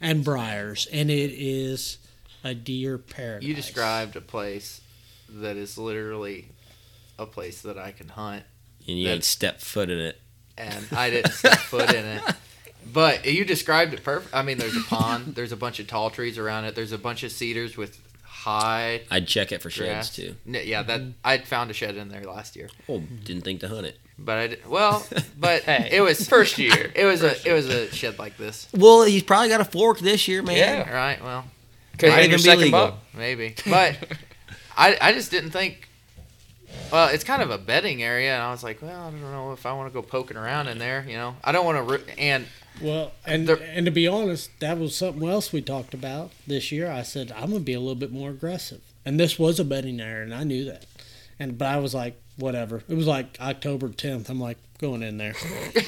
and briars, and it is a deer paradise. You described a place that is literally a place that I can hunt, And you That- ain't step foot in it. and I didn't step foot in it. But you described it perfect. I mean, there's a pond. There's a bunch of tall trees around it. There's a bunch of cedars with high I'd check it for sheds too. Yeah, that mm-hmm. I'd found a shed in there last year, Oh, didn't think to hunt it. But I did, well, but Hey, it was first year. It was a it was a shed like this. Well, he's probably got a fork this year, man. Yeah. All right, well, Could Might have your even be second legal. buck. maybe, but I I just didn't think. Well, it's kind of a bedding area, and I was like, well, I don't know if I want to go poking around in there. You know, I don't want to. Ri- and Well, and There- and to be honest, that was something else we talked about this year. I said I'm gonna be a little bit more aggressive, and this was a betting area, and I knew that. And but I was like, whatever. It was like October 10th. I'm like going in there.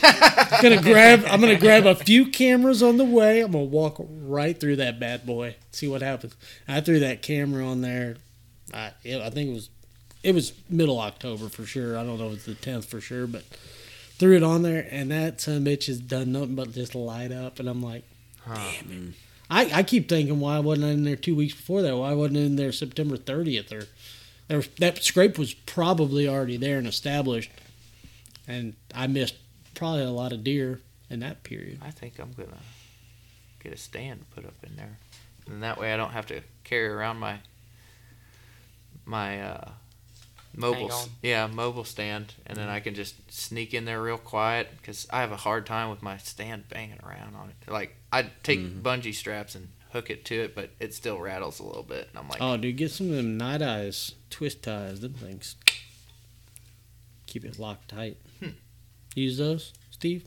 I'm gonna grab. I'm gonna grab a few cameras on the way. I'm gonna walk right through that bad boy. See what happens. I threw that camera on there. I it, I think it was it was middle October for sure. I don't know if it's the 10th for sure, but threw it on there, and that son of a bitch has done nothing but just light up. And I'm like, damn it. I, I keep thinking, why wasn't I in there two weeks before that? Why wasn't I in there September 30th? Or there was, that scrape was probably already there and established, and I missed probably a lot of deer in that period. I think I'm gonna get a stand put up in there, and that way I don't have to carry around my my uh, mobile, yeah, mobile stand, and then I can just sneak in there real quiet because I have a hard time with my stand banging around on it. Like I'd take bungee straps and hook it to it, but it still rattles a little bit, and I'm like, Oh, dude, get some of them Nite Ize, twist ties, them things. Keep it locked tight. Use those, Steve?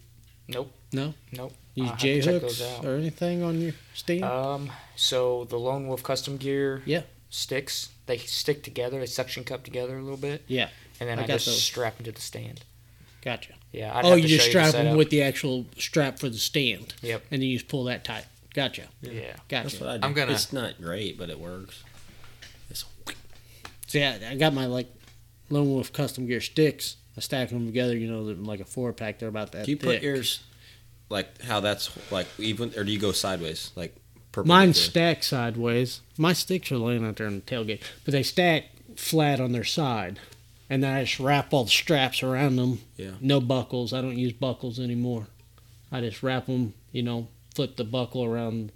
Nope. No? Nope. Use I'll J hooks or anything on your stand? Um, so the Lone Wolf custom gear Yeah. sticks, they stick together, they suction cup together a little bit. Yeah. And then I I, got just those. strap them to the stand. Gotcha. Yeah. I'd oh, have you to just show strap the them with the actual strap for the stand. Yep. And then you just pull that tight. Gotcha. Yeah. That's Gotcha. what I do. I'm gonna- It's not great, but it works. It's, So yeah, I got my like Lone Wolf custom gear sticks. I stack them together. You know, like a four pack. They're about that. do you thick. put yours like how that's like even, or do you go sideways like Mine perpendicular? stack sideways. My sticks are laying out there on the tailgate, but they stack flat on their side, and then I just wrap all the straps around them. Yeah. No buckles. I don't use buckles anymore. I just wrap them. You know, flip the buckle around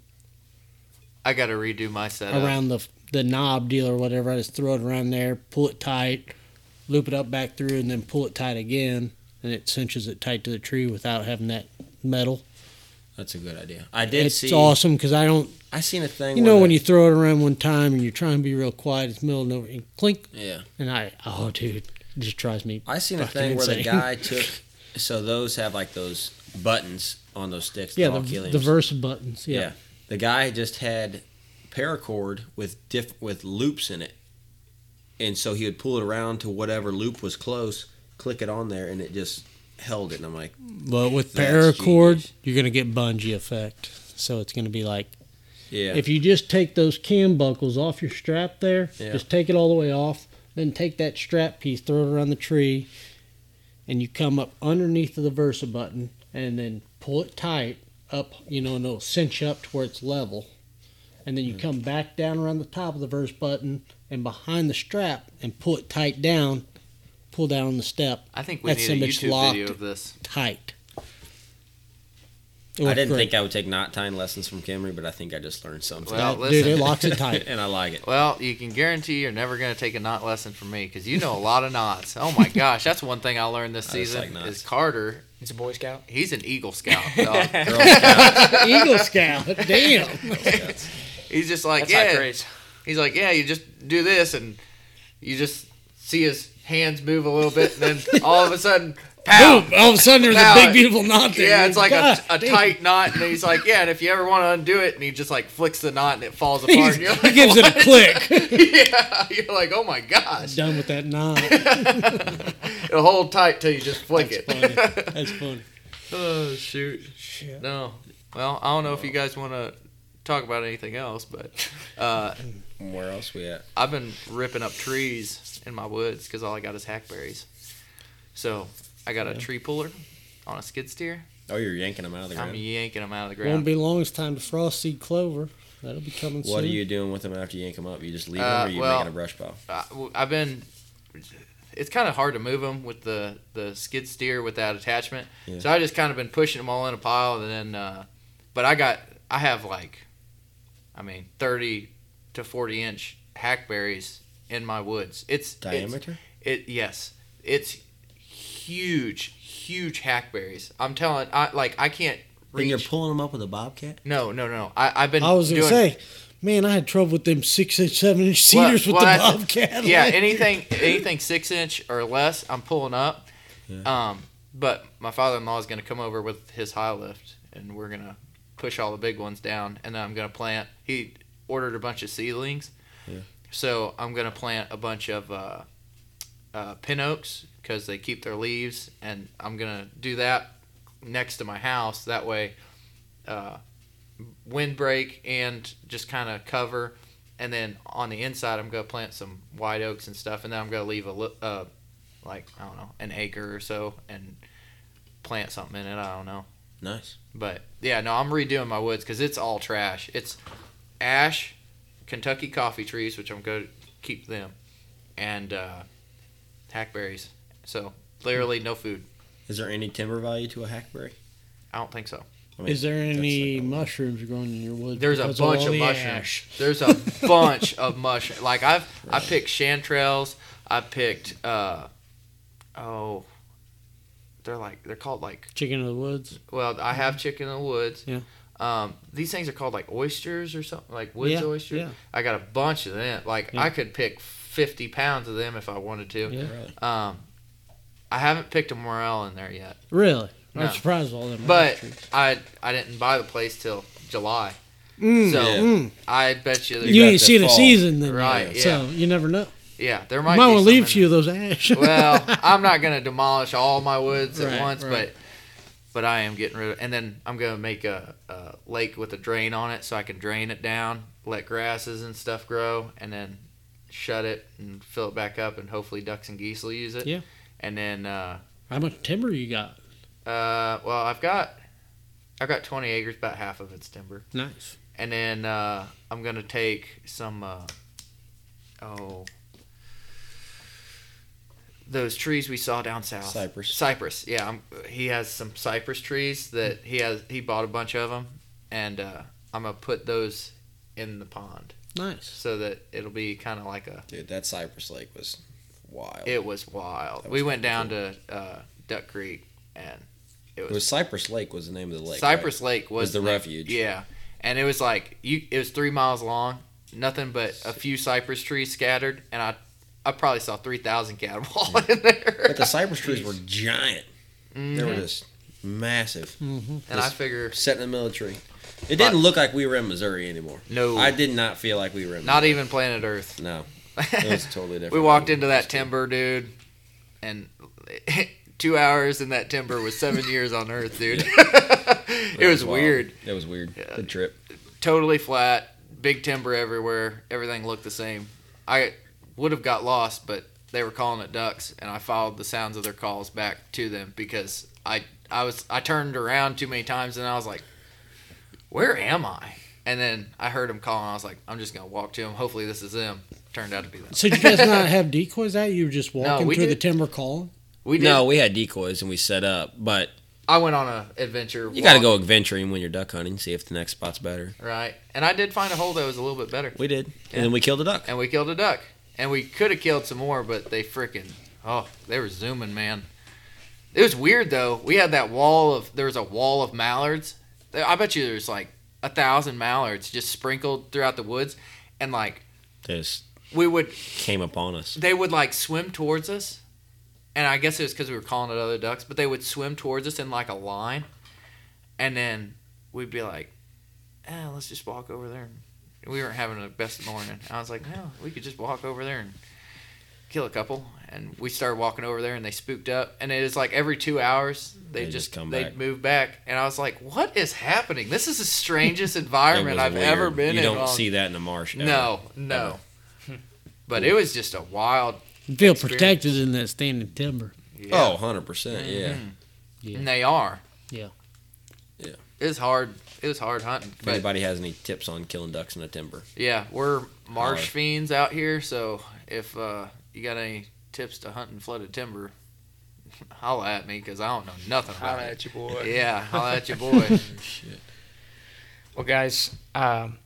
I got to redo my setup. around the the knob deal or whatever. I just throw it around there, pull it tight, loop it up back through, and then pull it tight again, and it cinches it tight to the tree without having that metal. That's a good idea. I did see. It's see. awesome because I don't. I seen a thing. You know when you throw it around one time and you're trying to be real quiet, it's middle of nowhere, and clink, Yeah. and I oh dude, it just drives me. I seen a thing where the guy took. So those have like those buttons on those sticks. Yeah, the, the Versa buttons. Yeah. Yeah. The guy just had paracord with diff with loops in it. And so he would pull it around to whatever loop was close, click it on there, and it just held it. And I'm like, But with paracord, genius. you're gonna get bungee effect. So it's gonna be like yeah. if you just take those cam buckles off your strap there, Yeah. just take it all the way off, then take that strap piece, throw it around the tree, and you come up underneath of the Versa button and then pull it tight up, you know, and it'll cinch up to where it's level. And then you Mm. come back down around the top of the Versa button and behind the strap and pull it tight down, pull down on the step I think we That's need a image YouTube locked. video of this. tight. I didn't great. think I would take knot tying lessons from Camry, but I think I just learned something. Well, That- dude, listen. it locks it tight. and I like it. Well, you can guarantee you're never going to take a knot lesson from me because you know a lot of knots. Oh my gosh, that's one thing I learned this I season like is Carter. He's a Boy Scout. He's an Eagle Scout. dog. Girl Scouts. Eagle Scout. Damn. Girl Scouts. He's just like, That's high yeah. praise. He's like, yeah, you just do this, and you just see his hands move a little bit, and then all of a sudden, Pow! Boom! All of a sudden, there's Pow. a big, beautiful knot there. Yeah, it's like a, God a damn. tight knot, and he's like, yeah, and if you ever want to undo it, and he just like flicks the knot and it falls apart. He's- and you're he like, gives it a click. yeah, you're like, oh my gosh, Done with that knot. it'll hold tight till you just flick That's it. funny. That's funny. oh shoot, Shit. no. Well, I don't know if you guys want to talk about anything else, but uh, Where else we at? I've been ripping up trees in my woods because all I got is hackberries. So I got a tree puller on a skid steer. Oh, you're yanking them out of the ground. I'm yanking them out of the ground. Won't be long. It's time to frost seed clover. That'll be coming soon. What are you doing with them after you yank them up? You just leave them, Uh, or you well- making a brush pile? I've been. It's kind of hard to move them with the the skid steer with that attachment. Yeah. So I just kind of been pushing them all in a pile, and then. Uh, but I got I have like, I mean, thirty to forty inch hackberries in my woods. It's it's- Diameter? It yes, it's huge, huge hackberries. I'm telling, I like I can't and you're pulling them up with a bobcat? no, no, no. I I've been. I was gonna doing, say, man, I had trouble with them six inch, seven inch Well- cedars with well, the that's- bobcat. yeah, anything anything six inch or less, I'm pulling up. Um, but my father in law is gonna come over with his high lift, and we're gonna push all the big ones down, and then I'm gonna plant. He ordered a bunch of seedlings, Yeah. so I'm gonna plant a bunch of uh, uh, pin oaks because they keep their leaves, and I'm gonna do that next to my house. That way, uh, windbreak and just kind of cover and then on the inside I'm gonna plant some white oaks and stuff, and then I'm gonna leave a li- uh, like I don't know an acre or so and plant something in it. I don't know, Nice. but yeah, no, I'm redoing my woods because it's all trash. It's ash, Kentucky coffee trees, which I'm gonna keep them, and uh, hackberries. So literally no food. Is there any timber value to a hackberry? I don't think so. I mean, Is there any like mushrooms growing in your woods? There's a bunch all of the mushrooms. There's a bunch of mushrooms. Like I've I picked chanterelles. I picked uh oh they're like they're called like Chicken of the woods. well I have chicken in the woods. Yeah. Um, these things are called like oysters or something like woods Yeah, oysters. yeah. I got a bunch of them. Like Yeah. I could pick fifty pounds of them if I wanted to. Yeah. Really? Um, I haven't picked a morel in there yet, Really? I'm No. surprised with all them. but ash trees. I I didn't buy the place till July. Mm, So Yeah. I bet you, you got ain't the seen the season then, Right, yeah. So you never know. Yeah there You might might be want to leave a few of those ash. well, I'm not gonna demolish all my woods Right, at once, right. but but I am getting rid of. And then I'm gonna make a, a lake with a drain on it, so I can drain it down, let grasses and stuff grow, and then shut it and fill it back up, and hopefully ducks and geese will use it. Yeah. And then, uh, How much timber you got? uh, well, I've got I've got 20 acres, about half of it's timber, Nice. and then uh, I'm gonna take some. Uh, oh. Those trees we saw down south. Cypress. Cypress, yeah. I'm, he has some cypress trees that he has. He bought a bunch of them, and uh, I'm gonna put those in the pond Nice. so that it'll be kind of like a. Dude, that Cypress Lake was wild. It was wild. That we went down cool. to uh, Duck Creek, and it it was, was Cypress Lake was the name of the lake. Cypress Lake was, Was the name- refuge. Yeah, and it was like you. It was three miles long. Nothing but a few cypress trees scattered, and I, I probably saw three thousand caterpillar in there. But the cypress trees were giant. They were Mhm. just massive. Mm-hmm. and I figure Set in the middle of the tree. It didn't look like we were in Missouri anymore. no, I did not feel like we were in not even planet Earth. No. It was totally different. we walked into that timber, dude, and two hours in that timber was seven years on Earth, dude. it was wild. weird. It was weird. Yeah. Good trip. Totally flat, big timber everywhere. Everything looked the same. I would have got lost, but they were calling it ducks, and I followed the sounds of their calls back to them because I I was I turned around too many times and I was like, where am I? And then I heard them calling. I was like, I'm just gonna walk to them. Hopefully this is them. Turned out to be them. So did you guys not have decoys out? You were just walking we through the timber calling? We did. No, we had decoys and we set up, but I went on a adventure. you got to go adventuring when you're duck hunting, see if the next spot's better. right, and I did find a hole that was a little bit better, We did. Yeah. And then we killed a duck. and we killed a duck, and we could have killed some more, but they freaking oh, they were zooming, man. It was weird though. We had that wall of there was a wall of mallards. I bet you there's like a thousand mallards just sprinkled throughout the woods, and like just we would came upon us. they would like swim towards us and I guess it was because we were calling it other ducks, but they would swim towards us in like a line, and then we'd be like, "Eh, let's just walk over there." And we weren't having the best morning. I was like, "No, we could just walk over there and kill a couple." And we started walking over there, and they spooked up. And it was like every two hours they, They just, just come they'd back. move back, and I was like, "What is happening? This is the strangest environment I've weird. ever been You in." You don't while- see that in the marsh. ever. no, no. But it was just a wild. You feel Experience. protected in that standing timber. Yeah. Oh, 100 percent. Yeah. Mhm. Yeah. And they are. Yeah. Yeah. It was hard. It was hard hunting. If anybody has any tips on killing ducks in the timber, yeah, we're marsh Holler. fiends out here. So if uh, you got any tips to hunting flooded timber, holla at me because I don't know nothing about Holla it. at you, boy. Yeah, holla at your boy. shit. Well, guys, um,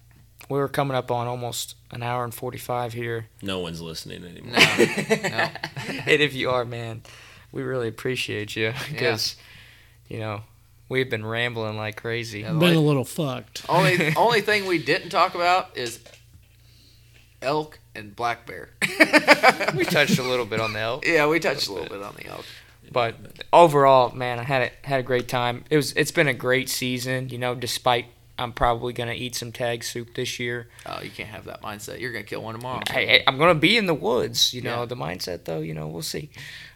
we were coming up on almost an hour and 45 here. No one's listening anymore. no, no. and if you are, man, we really appreciate you because, you know, we've been rambling like crazy. Yeah. Been a little fucked. Only only thing we didn't talk about is elk and black bear. we touched a little bit on the elk, yeah, we touched a little bit on the elk. but overall, man, I had a, had a great time. It was it's been a great season. You know, despite I'm probably gonna eat some tag soup this year. Oh, you can't have that mindset. You're gonna kill one tomorrow. Hey, hey, I'm gonna be in the woods. You know, Yeah. the mindset though. You know, we'll see.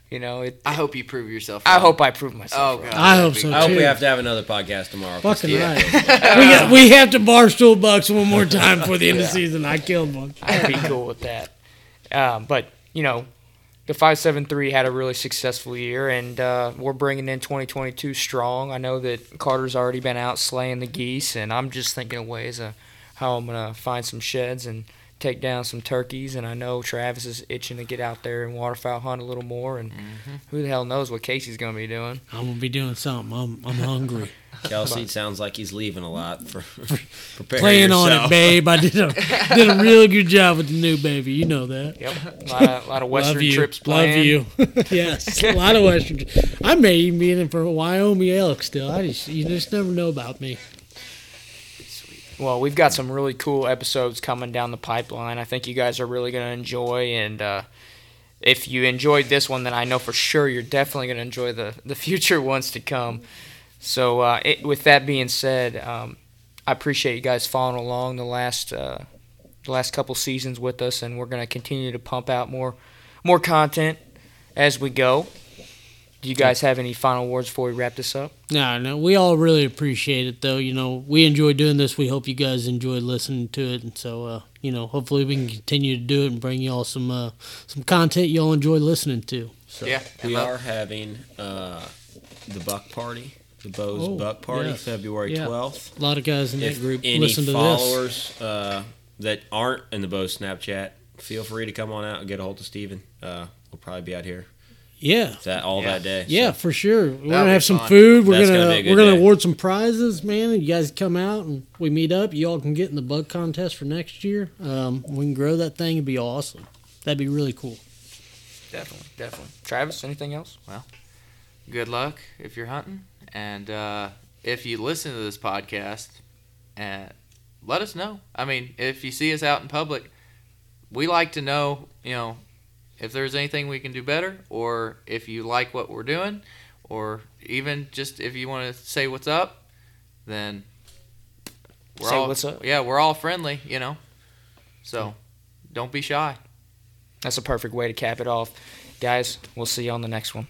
You know, it. I hope you prove yourself. I hope I prove myself. Oh wrong. god. I hope be so, I hope too. we have to have another podcast tomorrow. Fucking Yeah. right. we, got, we have to barstool bucks one more time for the end of the season. I killed one. I'd be cool with that. Um, but you know, the five seven three had a really successful year, and uh, we're bringing in 2022 strong. I know that Carter's already been out slaying the geese, and I'm just thinking of ways of how I'm gonna find some sheds and take down some turkeys. And I know Travis is itching to get out there and waterfowl hunt a little more. And mm-hmm. who the hell knows what Casey's gonna be doing? I'm gonna be doing something. I'm I'm hungry. Kelsey sounds like he's leaving a lot for prepare Playing on it, babe. I did a did a real good job with the new baby. You know that. Yep, a lot of, lot of Western Love you. trips Love you. yes, a lot of Western. I may even be in for Wyoming elk still. I just you just never know about me. Well, we've got some really cool episodes coming down the pipeline. I think you guys are really going to enjoy. And uh, if you enjoyed this one, then I know for sure you're definitely going to enjoy the, the future ones to come. So, uh, it, with that being said, um, I appreciate you guys following along the last uh, the last couple seasons with us, and we're going to continue to pump out more more content as we go. Do you guys have any final words before we wrap this up? No, no, we all really appreciate it though. You know, we enjoy doing this. We hope you guys enjoy listening to it, and so uh, you know, hopefully we can continue to do it and bring y'all some uh, some content y'all enjoy listening to. So Yeah, We and are having uh, the buck party, the Bows Oh, Buck Party, yes. February Yeah. twelfth. a lot of guys in that group any listen to this. followers uh, that aren't in the Bows Snapchat, feel free to come on out and get a hold of Steven. Uh, we'll probably be out here Yeah, that all Yeah. that day. Yeah, So, for sure. We're That'll gonna have some fun. food. We're That's gonna, gonna be a good we're gonna day. award some prizes, man. And you guys come out and we meet up. You all can get in the bug contest for next year. Um, we can grow that thing. It'd be awesome. That'd be really cool. Definitely, definitely. Travis, anything else? Well, good luck if you're hunting, and uh, if you listen to this podcast, and let us know. I mean, if you see us out in public, we like to know, you know, if there's anything we can do better, or if you like what we're doing, or even just if you want to say what's up, then we're Say all what's up. Yeah, we're all friendly, you know. So don't be shy. That's a perfect way to cap it off. Guys, we'll see you on the next one.